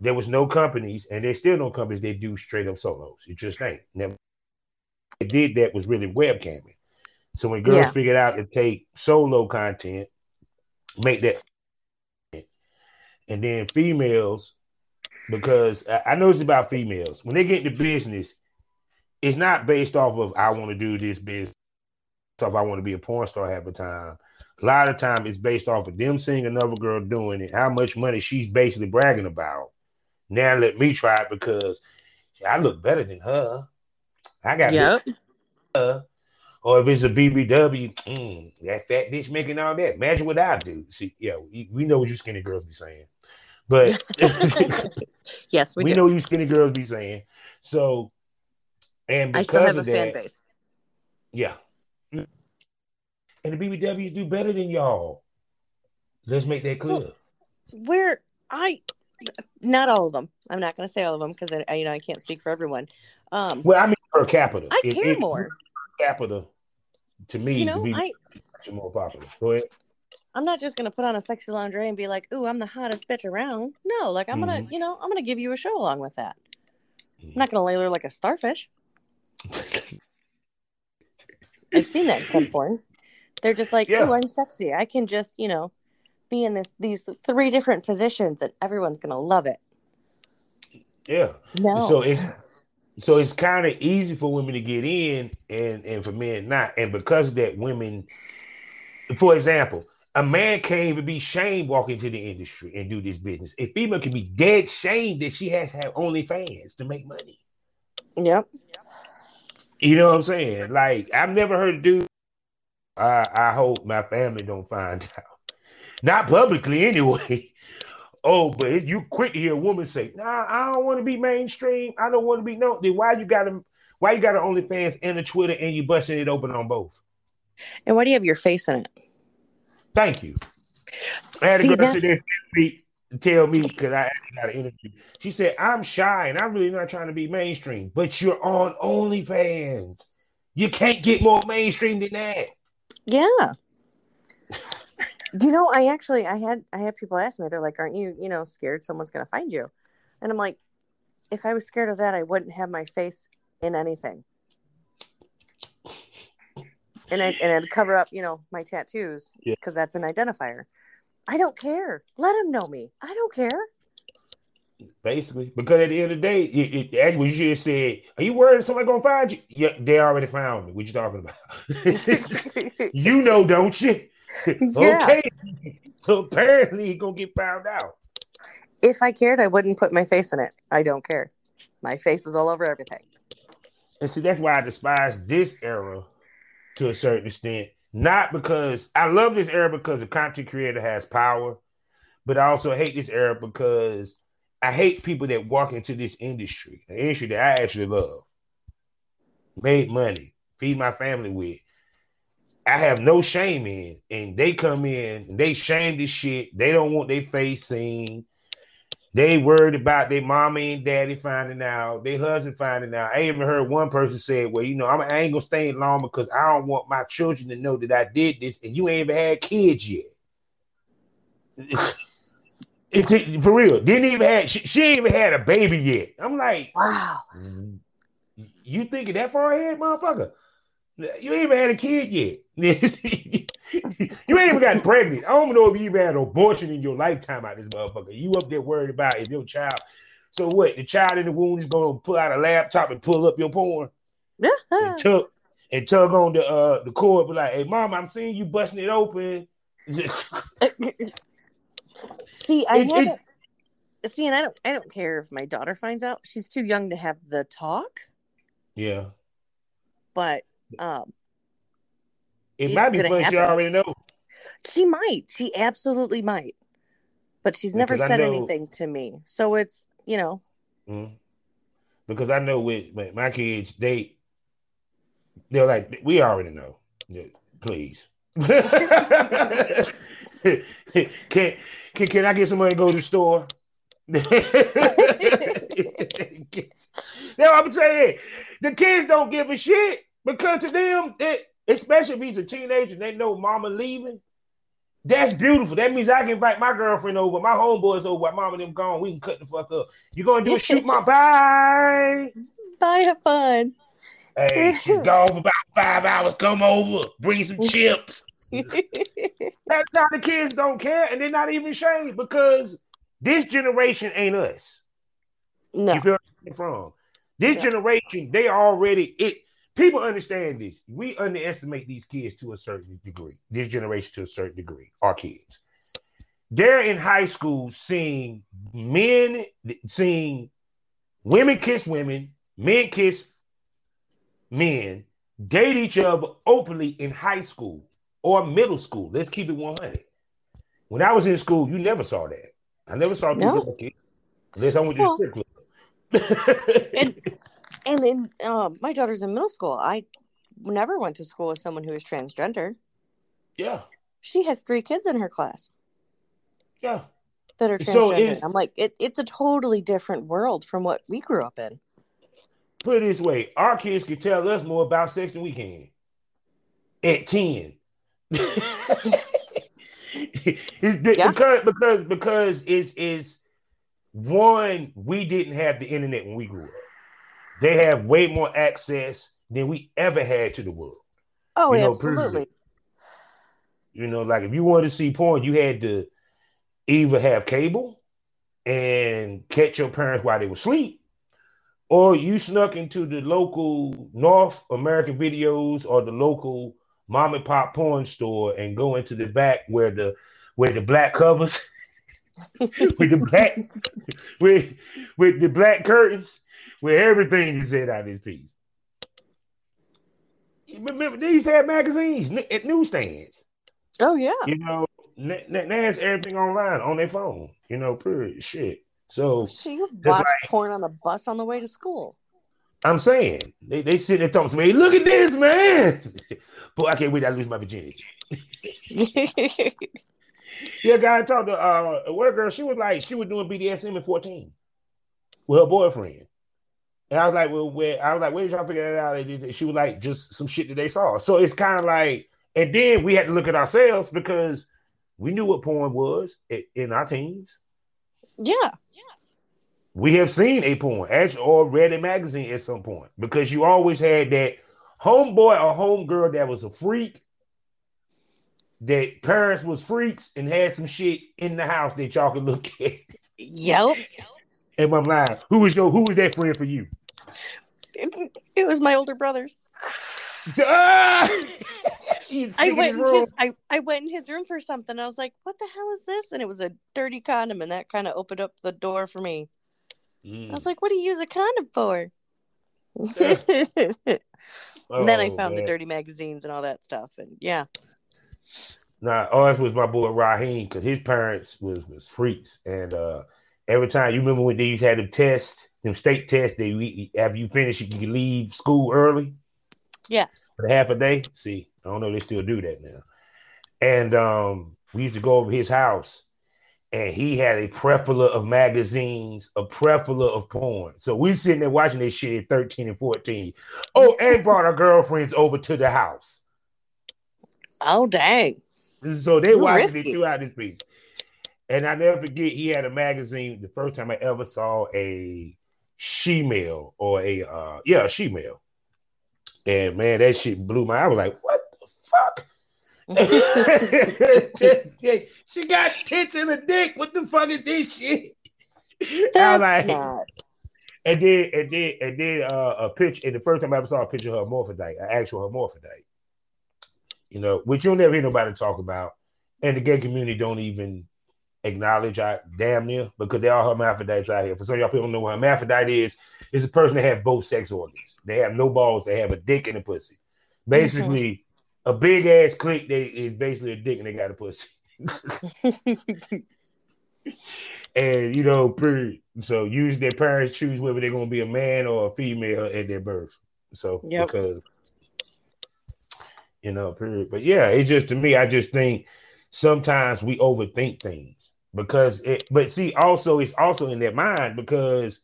There was no companies, and there's still no companies that do straight up solos. It just ain't. Never they did that was really webcamming. So when girls Yeah. figured out to take solo content, make that, and then females, because I, I know it's about females when they get into business, it's not based off of I want to do this business, off I want to be a porn star half the time. A lot of time it's based off of them seeing another girl doing it, how much money she's basically bragging about. Now let me try it because I look better than her. I got big Yep. or if it's a BBW, mm, that fat bitch making all that. Imagine what I do. See, yeah, we, we know what you skinny girls be saying, but (laughs) yes, we, we, do. know you skinny girls be saying. So And I because still have a of fan that, base. yeah. And the BBWs do better than y'all. Let's make that clear. Where I, not all of them. I'm not going to say all of them because I, you know, I can't speak for everyone. Um, Well, I mean per capita. I If- care if more. Per capita, to me, You know, the I, more popular. Go ahead. I'm not just gonna put on a sexy lingerie and be like, "Ooh, I'm the hottest bitch around." No, like I'm gonna, Mhm. you know, I'm gonna give you a show along with that. Mhm. I'm not gonna lay there like a starfish. (laughs) I've seen that in some porn. They're just like, Yeah. "Ooh, I'm sexy. I can just, you know, be in this these three different positions, and everyone's gonna love it." yeah. No, So it's so it's kind of easy for women to get in and and for men not. And because of that, women, for example, a man can't even be shamed walking into the industry and do this business. A female can be dead shamed that she has to have OnlyFans to make money. yep. You know what I'm saying? Like I've never heard a dude. I I hope my family don't find (laughs) out. Not publicly anyway. (laughs) Oh, but it- you quick to hear a woman say, "Nah, I don't want to be mainstream. I don't want to be no." Then why you got to? Why you got an OnlyFans and a Twitter and you busting it open on both? And why do you have your face in it? Thank you. I had a girl sit there and tell me because I actually got an interview. She said, "I'm shy and I'm really not trying to be mainstream, but you're on OnlyFans. You can't get more mainstream than that." Yeah. You know, I actually I had I had people ask me, they're like, Aren't you, you know, scared someone's gonna find you? And I'm like, if I was scared of that, I wouldn't have my face in anything. And I and I'd cover up, you know, my tattoos Yeah. because that's an identifier. I don't care. Let them know me. I don't care. Basically, because at the end of the day, it, it, as you just said, are you worried somebody gonna find you? Yeah, they already found me. What you talking about? (laughs) (laughs) you know, don't you? (laughs) Yeah. Okay. So apparently, he gonna get found out. if I cared, I wouldn't put my face in it. I don't care. My face is all over everything. And see, that's why I despise this era to a certain extent. Not because I love this era because the content creator has power, but I also hate this era because I hate people that walk into this industry, an industry that I actually love, made money, feed my family with. I have no shame in, and they come in and they shame this shit. They don't want their face seen. They worried about their mommy and daddy finding out, their husband finding out. I even heard one person say, "Well, you know, I'm, I ain't gonna stay in long because I don't want my children to know that I did this, and you ain't even had kids yet." (laughs) It's for real. Didn't even have she, she ain't even had a baby yet. I'm like, Wow. Mm-hmm. you thinking that far ahead, motherfucker? You ain't even had a kid yet. (laughs) you ain't even got pregnant. I don't know if you even had an abortion in your lifetime out this motherfucker. You up there worried about if your child. So what? The child in the womb is gonna pull out a laptop and pull up your porn Yeah. and tug and tug on the uh the cord, be like, "Hey, mom, I'm seeing you busting it open." (laughs) See, I It- it- haven't. See, and I don't. I don't care if my daughter finds out. She's too young to have the talk. yeah, But um, it might be fun. She already know. she might. She absolutely might. But she's never Because said know- anything to me. So it's you know. Mhm. Because I know with my, my kids, they they're like, we already know. Please. (laughs) can, can can I get some money to go to the store? (laughs) (laughs) What I'm saying. The kids don't give a shit because to them, it, especially if he's a teenager and they know mama leaving, that's beautiful. That means I can invite my girlfriend over, my homeboys over, while mama them gone. We can cut the fuck up. You gonna do a shoot my (laughs) bye? Bye, have fun. Hey, she's gone for about five hours. Come over, bring some chips. (laughs) That's how the kids don't care, and they're not even ashamed because this generation ain't us. no. You feel where I'm from? This generation, they already it. People understand this. We underestimate these kids to a certain degree. This generation to a certain degree, our kids. They're in high school seeing men, seeing women kiss women, men kiss men, date each other openly in high school or middle school. Let's keep it 100. When I was in school, you never saw that. I never saw No. people okay. Unless I went to Well, the strip club. and (laughs) And then uh, my daughter's in middle school. I never went to school with someone who is transgender. Yeah. She has three kids in her class. Yeah. That are transgender. So I'm like, it, it's a totally different world from what we grew up in. Put it this way: our kids can tell us more about sex than we can. At ten. (laughs) yeah. because because because it's is one we didn't have the internet when we grew up. They have way more access than we ever had to the world. Oh, you know, absolutely. You know, like if you wanted to see porn, you had to either have cable and catch your parents while they were asleep, or you snuck into the local North American videos or the local mom and pop porn store and go into the back where the where the black covers (laughs) with the black (laughs) with with the black curtains where everything is said out of this piece. Remember, they used to have magazines at newsstands. Oh yeah. You know, now it's everything online on their phone. You know, pretty shit. So so you watch like, porn on the bus on the way to school. I'm saying they, they sit there talking to me, look at this, man. (laughs) Boy, I can't wait to lose my virginity. (laughs) yeah, guy I talked to uh, a work girl, she was like, she was doing BDSM at 14 with her boyfriend. And I was like, well, where I was like, where did y'all figure that out? And She was like, just some shit that they saw. So it's kind of like, and then we had to look at ourselves because we knew what porn was in our teens. Yeah. Yeah. We have seen a porn actually, or read a magazine at some point because you always had that homeboy or homegirl that was a freak, that parents was freaks and had some shit in the house that y'all could look at. Yep. And I'm lying. Who was your who was that friend for you? It, it was my older brothers. Ah! (laughs) I went in his, I, I went in his room for something. I was like, "What the hell is this?" And it was a dirty condom, and that kind of opened up the door for me. Mm. I was like, "What do you use a condom for?" (laughs) (laughs) oh, then I found man. the dirty magazines and all that stuff, and yeah. Nah, ours was my boy Raheem because his parents was was freaks, and uh every time you remember when they used to have them tests, them state tests, they after you finish, you can leave school early. Yes. For half a day. See, I don't know they still do that now. And um, we used to go over his house, and he had a plethora of magazines, a plethora of porn. So we sitting there watching this shit at 13 and 14. Oh, and brought our girlfriends over to the house. Oh, dang. So they watched it two out this piece. And I never forget, he had a magazine. The first time I ever saw a she-male or a uh yeah, a she-male. And man, that shit blew my. I was like, what the fuck? (laughs) she got tits in a dick. What the fuck is this shit? That's like, not. And then and then and then uh, a picture. And the first time I ever saw a picture of her hermaphrodite, an actual hermaphrodite. You know, which you'll never hear nobody talk about, and the gay community don't even acknowledge I damn near because they are hermaphrodites out here. For some y'all people don't know what hermaphrodite is, it's a person that have both sex organs. They have no balls, they have a dick and a pussy. Basically, mm-hmm. a big ass click they is basically a dick and they got a pussy. (laughs) and you know, pretty, so usually their parents choose whether they're gonna be a man or a female at their birth. So yep. because you know, period. But yeah, it's just to me, I just think sometimes we overthink things because it but see also it's also in their mind because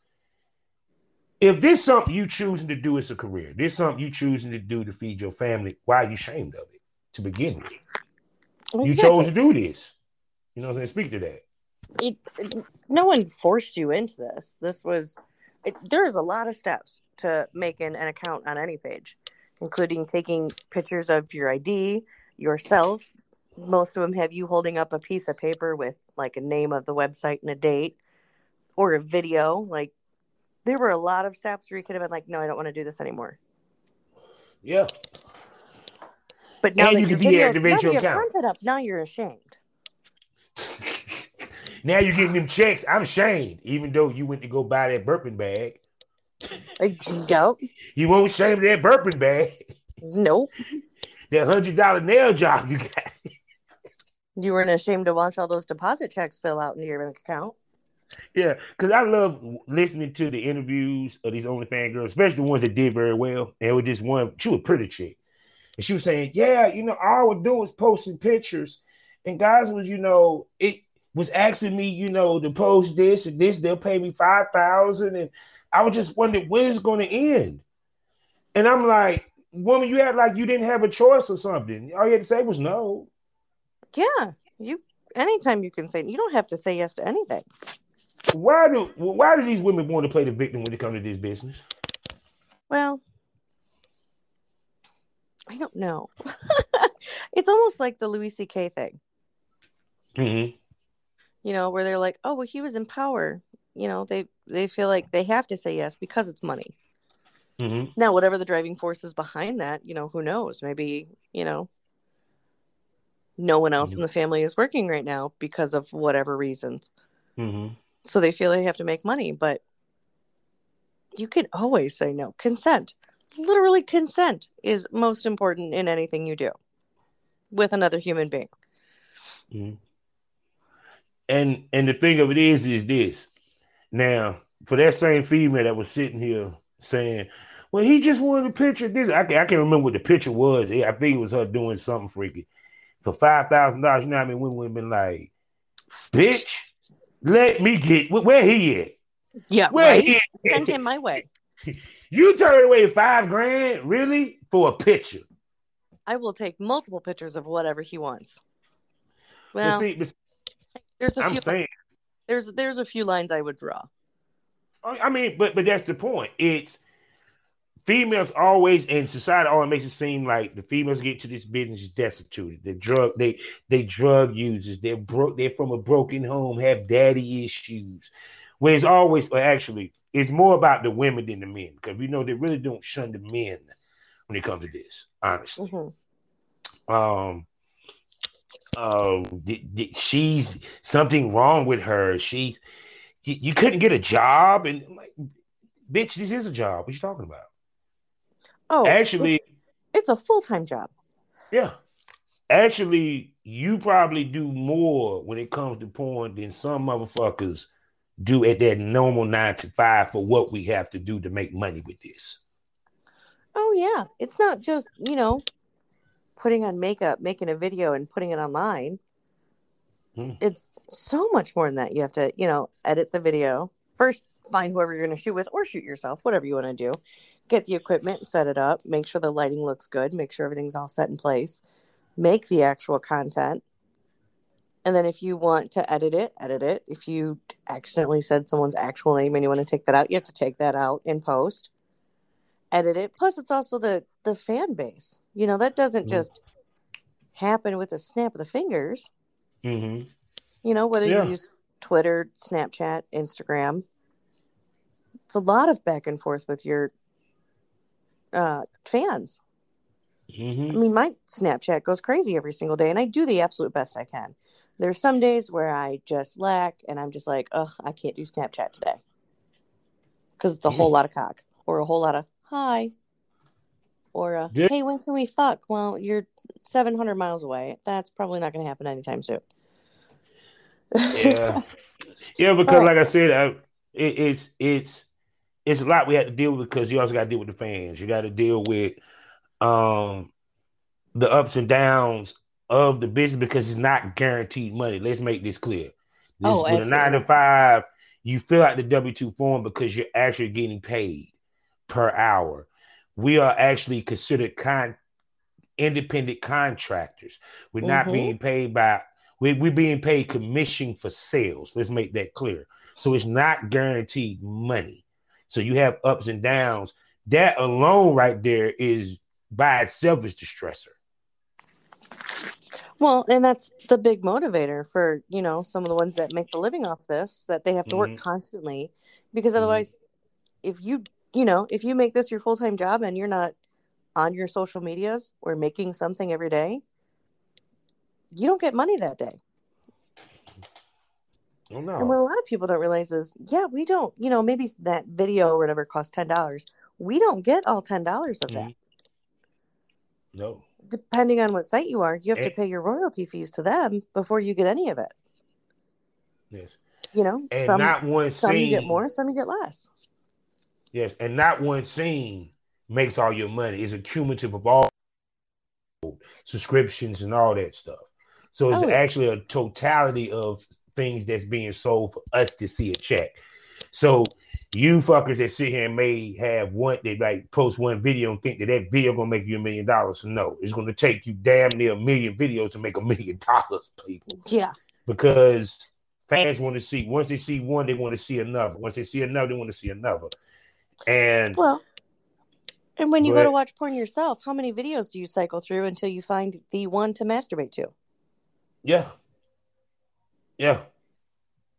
if this something you choosing to do as a career, this something you choosing to do to feed your family, why are you ashamed of it to begin with? Exactly. You chose to do this. You know what I'm saying? Speak to that. It, no one forced you into this. This was it, there's a lot of steps to making an account on any page, including taking pictures of your ID, yourself, most of them have you holding up a piece of paper with like a name of the website and a date or a video. Like there were a lot of steps where you could have been like, no, I don't want to do this anymore. Yeah. But now and you can deactivate your account. Content up, now you're ashamed. (laughs) now you're getting them checks. I'm ashamed, even though you went to go buy that Birkin bag. Uh, nope. You won't shame that Birkin bag. Nope. That hundred dollar nail job you got. You weren't ashamed to watch all those deposit checks fill out into your bank account. Yeah, because I love listening to the interviews of these OnlyFans girls, especially the ones that did very well. And with this one, she was pretty chick. And she was saying, Yeah, you know, all I would do is posting pictures. And guys was, you know, it was asking me, you know, to post this and this, they'll pay me five thousand. And I was just wondering when it's gonna end. And I'm like, woman, you act like you didn't have a choice or something. All you had to say was no. Yeah, you anytime you can say you don't have to say yes to anything. Why do why do these women want to play the victim when it comes to this business? Well, I don't know. (laughs) it's almost like the Louis C.K. thing. Mm-hmm. You know, where they're like, "Oh, well, he was in power." You know, they they feel like they have to say yes because it's money. Mm-hmm. Now, whatever the driving force is behind that, you know, who knows? Maybe you know, no one else in the family is working right now because of whatever reasons. Mm-hmm. So they feel they have to make money, but you can always say no. Consent, literally, consent is most important in anything you do with another human being. Mm-hmm. And and the thing of it is, is this. Now, for that same female that was sitting here saying, "Well, he just wanted a picture." This I can I can't remember what the picture was. I think it was her doing something freaky for five thousand dollars. You know what I mean? Women would have been like, "Bitch, let me get wh- where he at? Yeah, Where right. he Send him my way. (laughs) You turned away five grand, really, for a picture?" I will take multiple pictures of whatever he wants. But Well, see, but there's a I'm few. saying. There's there's a few lines I would draw. I mean, but but that's the point. It's females always in society always makes it seem like the females get to this business destitute. They drug they they drug users. They're broke. They're from a broken home. Have daddy issues. Where it's always or actually it's more about the women than the men because we know they really don't shun the men when it comes to this. Honestly, Mhm. um, uh, she's something wrong with her. She's you, you couldn't get a job and like, bitch, this is a job. What you talking about? Oh, Actually, it's, it's a full time job. yeah. Actually, you probably do more when it comes to porn than some motherfuckers do at that normal nine to five for what we have to do to make money with this. Oh yeah, it's not just you know putting on makeup, making a video, and putting it online. Hmm. It's so much more than that. You have to you know edit the video first, find whoever you're going to shoot with, or shoot yourself, whatever you want to do. Get the equipment, set it up, make sure the lighting looks good, make sure everything's all set in place, make the actual content. And then if you want to edit it, edit it. If you accidentally said someone's actual name and you want to take that out, you have to take that out in post edit it. Plus, it's also the the fan base. You know, that doesn't Mhm. just happen with a snap of the fingers. Mm-hmm. You know, whether Yeah. you use Twitter, Snapchat, Instagram, it's a lot of back and forth with your uh, fans. I Mm-hmm. mean, my Snapchat goes crazy every single day, and I do the absolute best I can. There's some days where I just lack, and I'm just like, ugh, I can't do Snapchat today because it's a whole lot of cock or a whole lot of hi or a, Yeah. hey, when can we fuck? Well, you're 700 miles away. That's probably not going to happen anytime soon. Yeah, (laughs) yeah, because But- like I said, I, it, it's it's it's a lot we have to deal with because you also got to deal with the fans. You got to deal with um the ups and downs of the business because it's not guaranteed money. Let's make this clear. This, Oh, with a nine to five, you fill out the W two form because you're actually getting paid per hour. We are actually considered con independent contractors. We're not Mhm. being paid by we, we're being paid commission for sales. Let's make that clear. So it's not guaranteed money. So you have ups and downs. That alone right there is by itself is the stressor. Well, and that's the big motivator for, you know, some of the ones that make the living off this, that they have to work Mhm. constantly because Mhm. otherwise if you, you know, if you make this your full-time job and you're not on your social medias or making something every day, you don't get money that day. Oh And what a lot of people don't realize is, yeah, we don't, you know, maybe that video or whatever costs $10. We don't get all $10 of that. No. Depending on what site you are, you have to Eh. pay your royalty fees to them before you get any of it. Yes. You know, and some, not one some scene. you get more, some you get less. Yes, and not one scene makes all your money. It's a cumulative of all subscriptions and all that stuff. So it's Oh, actually a totality of things that's being sold for us to see a check. So you fuckers that sit here and may have one they like post one video and think that that video gonna make you a million dollars. No, it's gonna take you damn near a million videos to make a million dollars, people. Yeah. Because fans want to see once they see one, they want to see another. Once they see another, they want to see another. And Well, and when you Go go to watch porn yourself, how many videos do you cycle through until you find the one to masturbate to? Yeah. Yeah.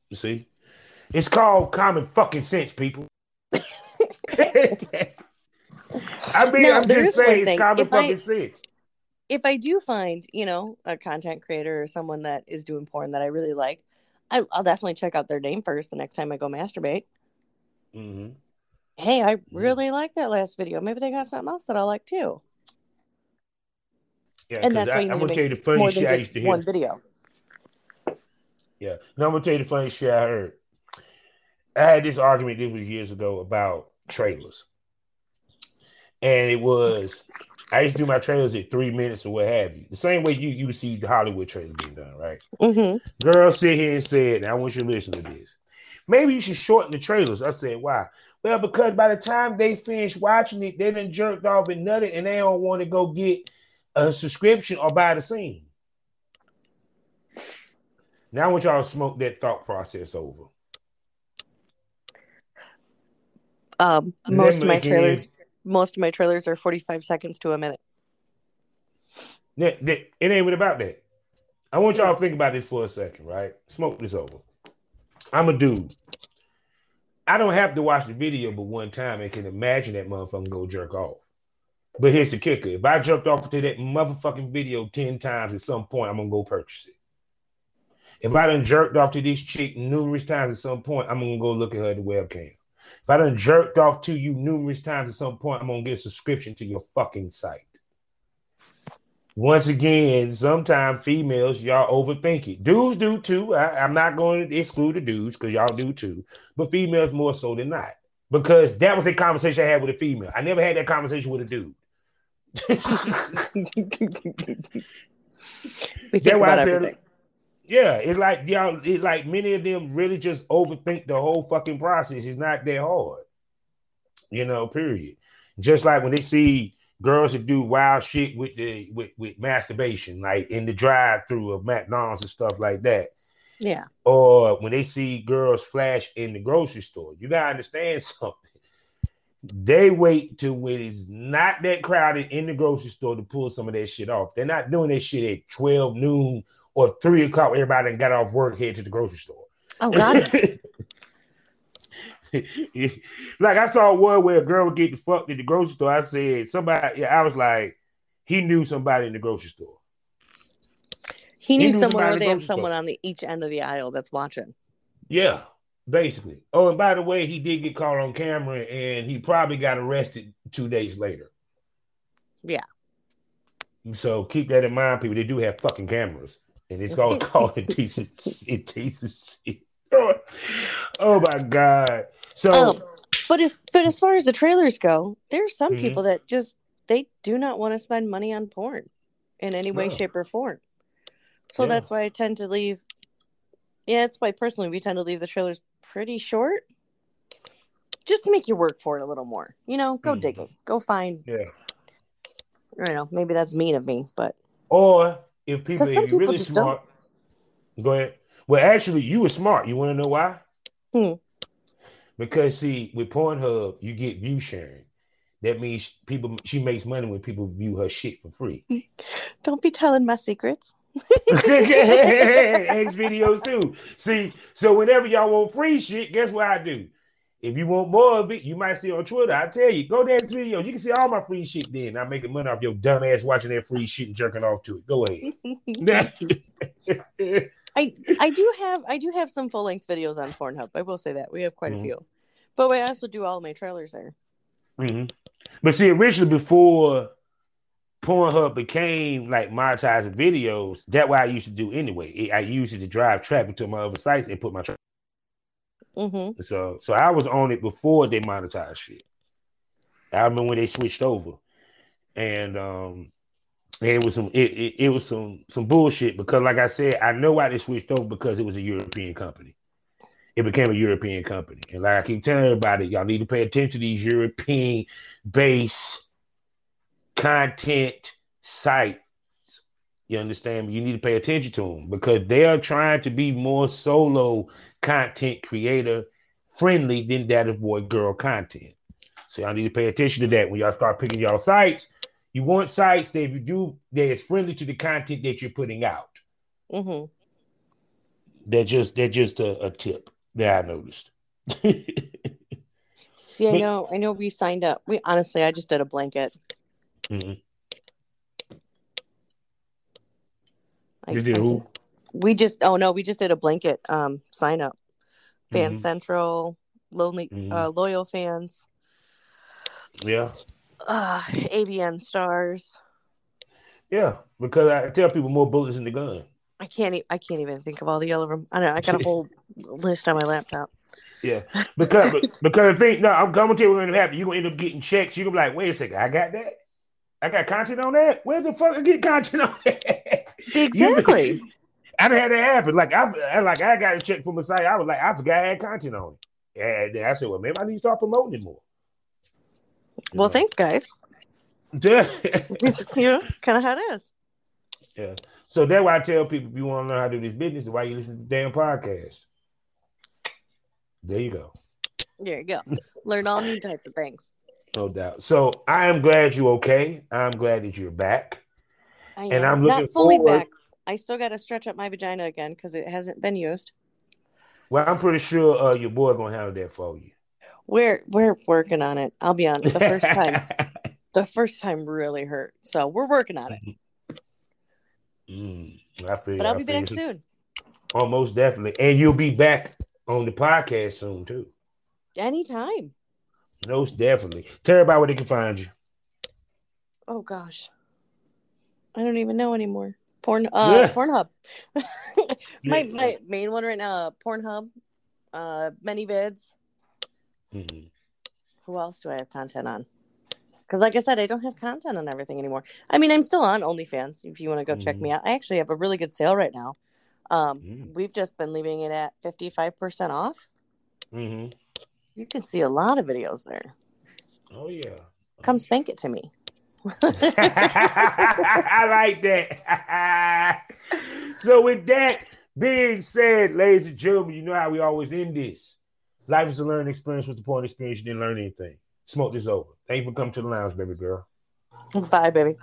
You see? It's called common fucking sense, people. (laughs) I mean, Now, I'm just saying it's common If I- fucking sense. If I do find, you know, a content creator or someone that is doing porn that I really like, I, I'll definitely check out their name first the next time I go masturbate. hmm Hey, I really like that last video. Maybe they got something else that I like too. Yeah, And that's I, why you I'm gonna tell you the funny shit I used to hear. one video. Yeah. No, I'm gonna tell you the funny shit I heard. I had this argument this was years ago about trailers. And it was I used to do my trailers at three minutes or what have you. The same way you you see the Hollywood trailers being done, right? hmm Girl sit here and said, and I want you to listen to this. Maybe you should shorten the trailers. I said, why? Well, because by the time they finish watching it, they done jerked off and nutted, and they don't want to go get a subscription or buy the scene. Now I want y'all to smoke that thought process over. Um, most of my trailers, most of my trailers are forty-five seconds to a minute. That, that, it ain't about that. I want y'all to think about this for a second, right? Smoke this over. I'm a dude. I don't have to watch the video but one time and can imagine that motherfucker go jerk off. But here's the kicker. If I jumped off to that motherfucking video 10 times at some point, I'm gonna go purchase it. If I done jerked off to this chick numerous times at some point, I'm gonna go look at her at the webcam. If I done jerked off to you numerous times at some point, I'm gonna get a subscription to your fucking site. Once again, sometimes females, y'all overthink it. Dudes do too. I, I'm not going to exclude the dudes because y'all do too, but females more so than not. Because that was a conversation I had with a female. I never had that conversation with a dude. (laughs) (laughs) We think I about everything. Yeah, it's like y'all. It's like many of them really just overthink the whole fucking process. It's not that hard, you know. Period. Just like when they see girls that do wild shit with the with, with masturbation, like in the drive-through of McDonald's and stuff like that, Yeah. or when they see girls flash in the grocery store. You gotta understand (laughs) something. They wait till when it's not that crowded in the grocery store to pull some of that shit off. They're not doing that shit at 12 noon or three o'clock. Everybody got off work, head to the grocery store. Oh God. (laughs) like I saw one where a girl would get the fucked at the grocery store. I said somebody, yeah, I was like, he knew somebody in the grocery store. He He knew knew someone somebody or they have grocery store. someone on the each end of the aisle that's watching. Yeah, basically. Oh, and by the way, he did get caught on camera, and he probably got arrested two days later. Yeah. So keep that in mind, people. They do have fucking cameras, and it's all called indecent, indecency. Oh, oh my god! So Um, but as but as far as the trailers go, there's some Mhm. people that just they do not want to spend money on porn in any way, No. shape, or form. So Yeah. that's why I tend to leave. Yeah, that's why personally we tend to leave the trailers pretty short, just to make you work for it a little more. You know, go Mhm. digging, go find. yeah, I don't know, maybe that's mean of me, but or if people, 'Cause some if you're people really smart, go ahead. Well, actually, you were smart. You want to know why? Hmm. Because see, with Pornhub, you get view sharing. That means people. She makes money when people view her shit for free. (laughs) don't be telling my secrets. (laughs) (laughs) XVideos too. See, so whenever y'all want free shit, guess what I do? If you want more of it, you might see on Twitter. I tell you, go down to XVideos. You can see all my free shit. Then I'm making money off your dumb ass watching that free shit and jerking off to it. Go ahead. (laughs) (laughs) I I do have I do have some full length videos on Pornhub. I will say that we have quite Mhm. a few, but I also do all my trailers there. Mhm. But see, originally before Pornhub became like monetizing videos, that's what I used to do anyway. I used it to drive traffic to my other sites and put my tra- Mm-hmm. So so I was on it before they monetized shit. I remember when they switched over, and um, it was some it, it, it was some some bullshit because like I said, I know why they switched over because it was a European company. It became a European company, and like I keep telling everybody, y'all need to pay attention to these European based content sites. You understand? You need to pay attention to them because they are trying to be more solo content creator friendly than that of boy girl content. So y'all need to pay attention to that when y'all start picking y'all sites. You want sites that you do that is friendly to the content that you're putting out. Mm-hmm. That just that just a, a tip that I noticed. (laughs) See, I But- know, I know. We signed up. We honestly, I just did a blanket. Mhm. I, You did I who? Think- We just. Oh no, we just did a blanket um sign up. Fan Mhm. Central, lonely, Mhm. uh, LoyalFans, Yeah. uh, AVN Stars. Yeah. Because I tell people more bullets in the gun. I can't. E- I can't even think of all the yellow room. I don't. know. I got a (laughs) whole list on my laptop. Yeah. (laughs) Because because the thing, no, I'm gonna tell you what's gonna happen. You're gonna end up getting checks. You're gonna be like, wait a second, I got that? I got content on that? Where the fuck I get content on that? (laughs) Exactly. I done had that happen. Like I, like I got a check from site. I was like, I forgot I had content on it. And I said, well, maybe I need to start promoting it more. You well, know? thanks, guys. yeah. (laughs) you know, kind of how it is. Yeah. So that's why I tell people if you want to learn how to do this business, why you listen to the damn podcast. There you go. There you go. Learn all new types of things. No doubt. So I am glad you're okay. I'm glad that you're back. I And am I'm looking not fully forward- back. I still got to stretch up my vagina again because it hasn't been used. Well, I'm pretty sure uh, your boy gonna handle that for you. We're we're working on it. I'll be honest. The first (laughs) time, the first time really hurt. So we're working on it. Mm, I feel. But I'll I be back you. soon. Oh, definitely. And you'll be back on the podcast soon too. Anytime. Most definitely. Tell everybody where they can find you. Oh gosh. I don't even know anymore. Porn uh Yeah. Pornhub. (laughs) my my main one right now, uh, Pornhub, uh ManyVids. Mhm. Who else do I have content on? Because like I said, I don't have content on everything anymore. I mean, I'm still on OnlyFans if you want to go check Mhm. me out. I actually have a really good sale right now. Um, Mm. we've just been leaving it at 55% off. Mhm. You can see a lot of videos there. Oh yeah. Come spank it to me. (laughs) I like that. (laughs) so with that being said, ladies and gentlemen, you know how we always end this. Life is a learning experience. With the point of experience, you didn't learn anything. Smoke this over. Thank you for coming to the lounge, baby girl. Bye, baby.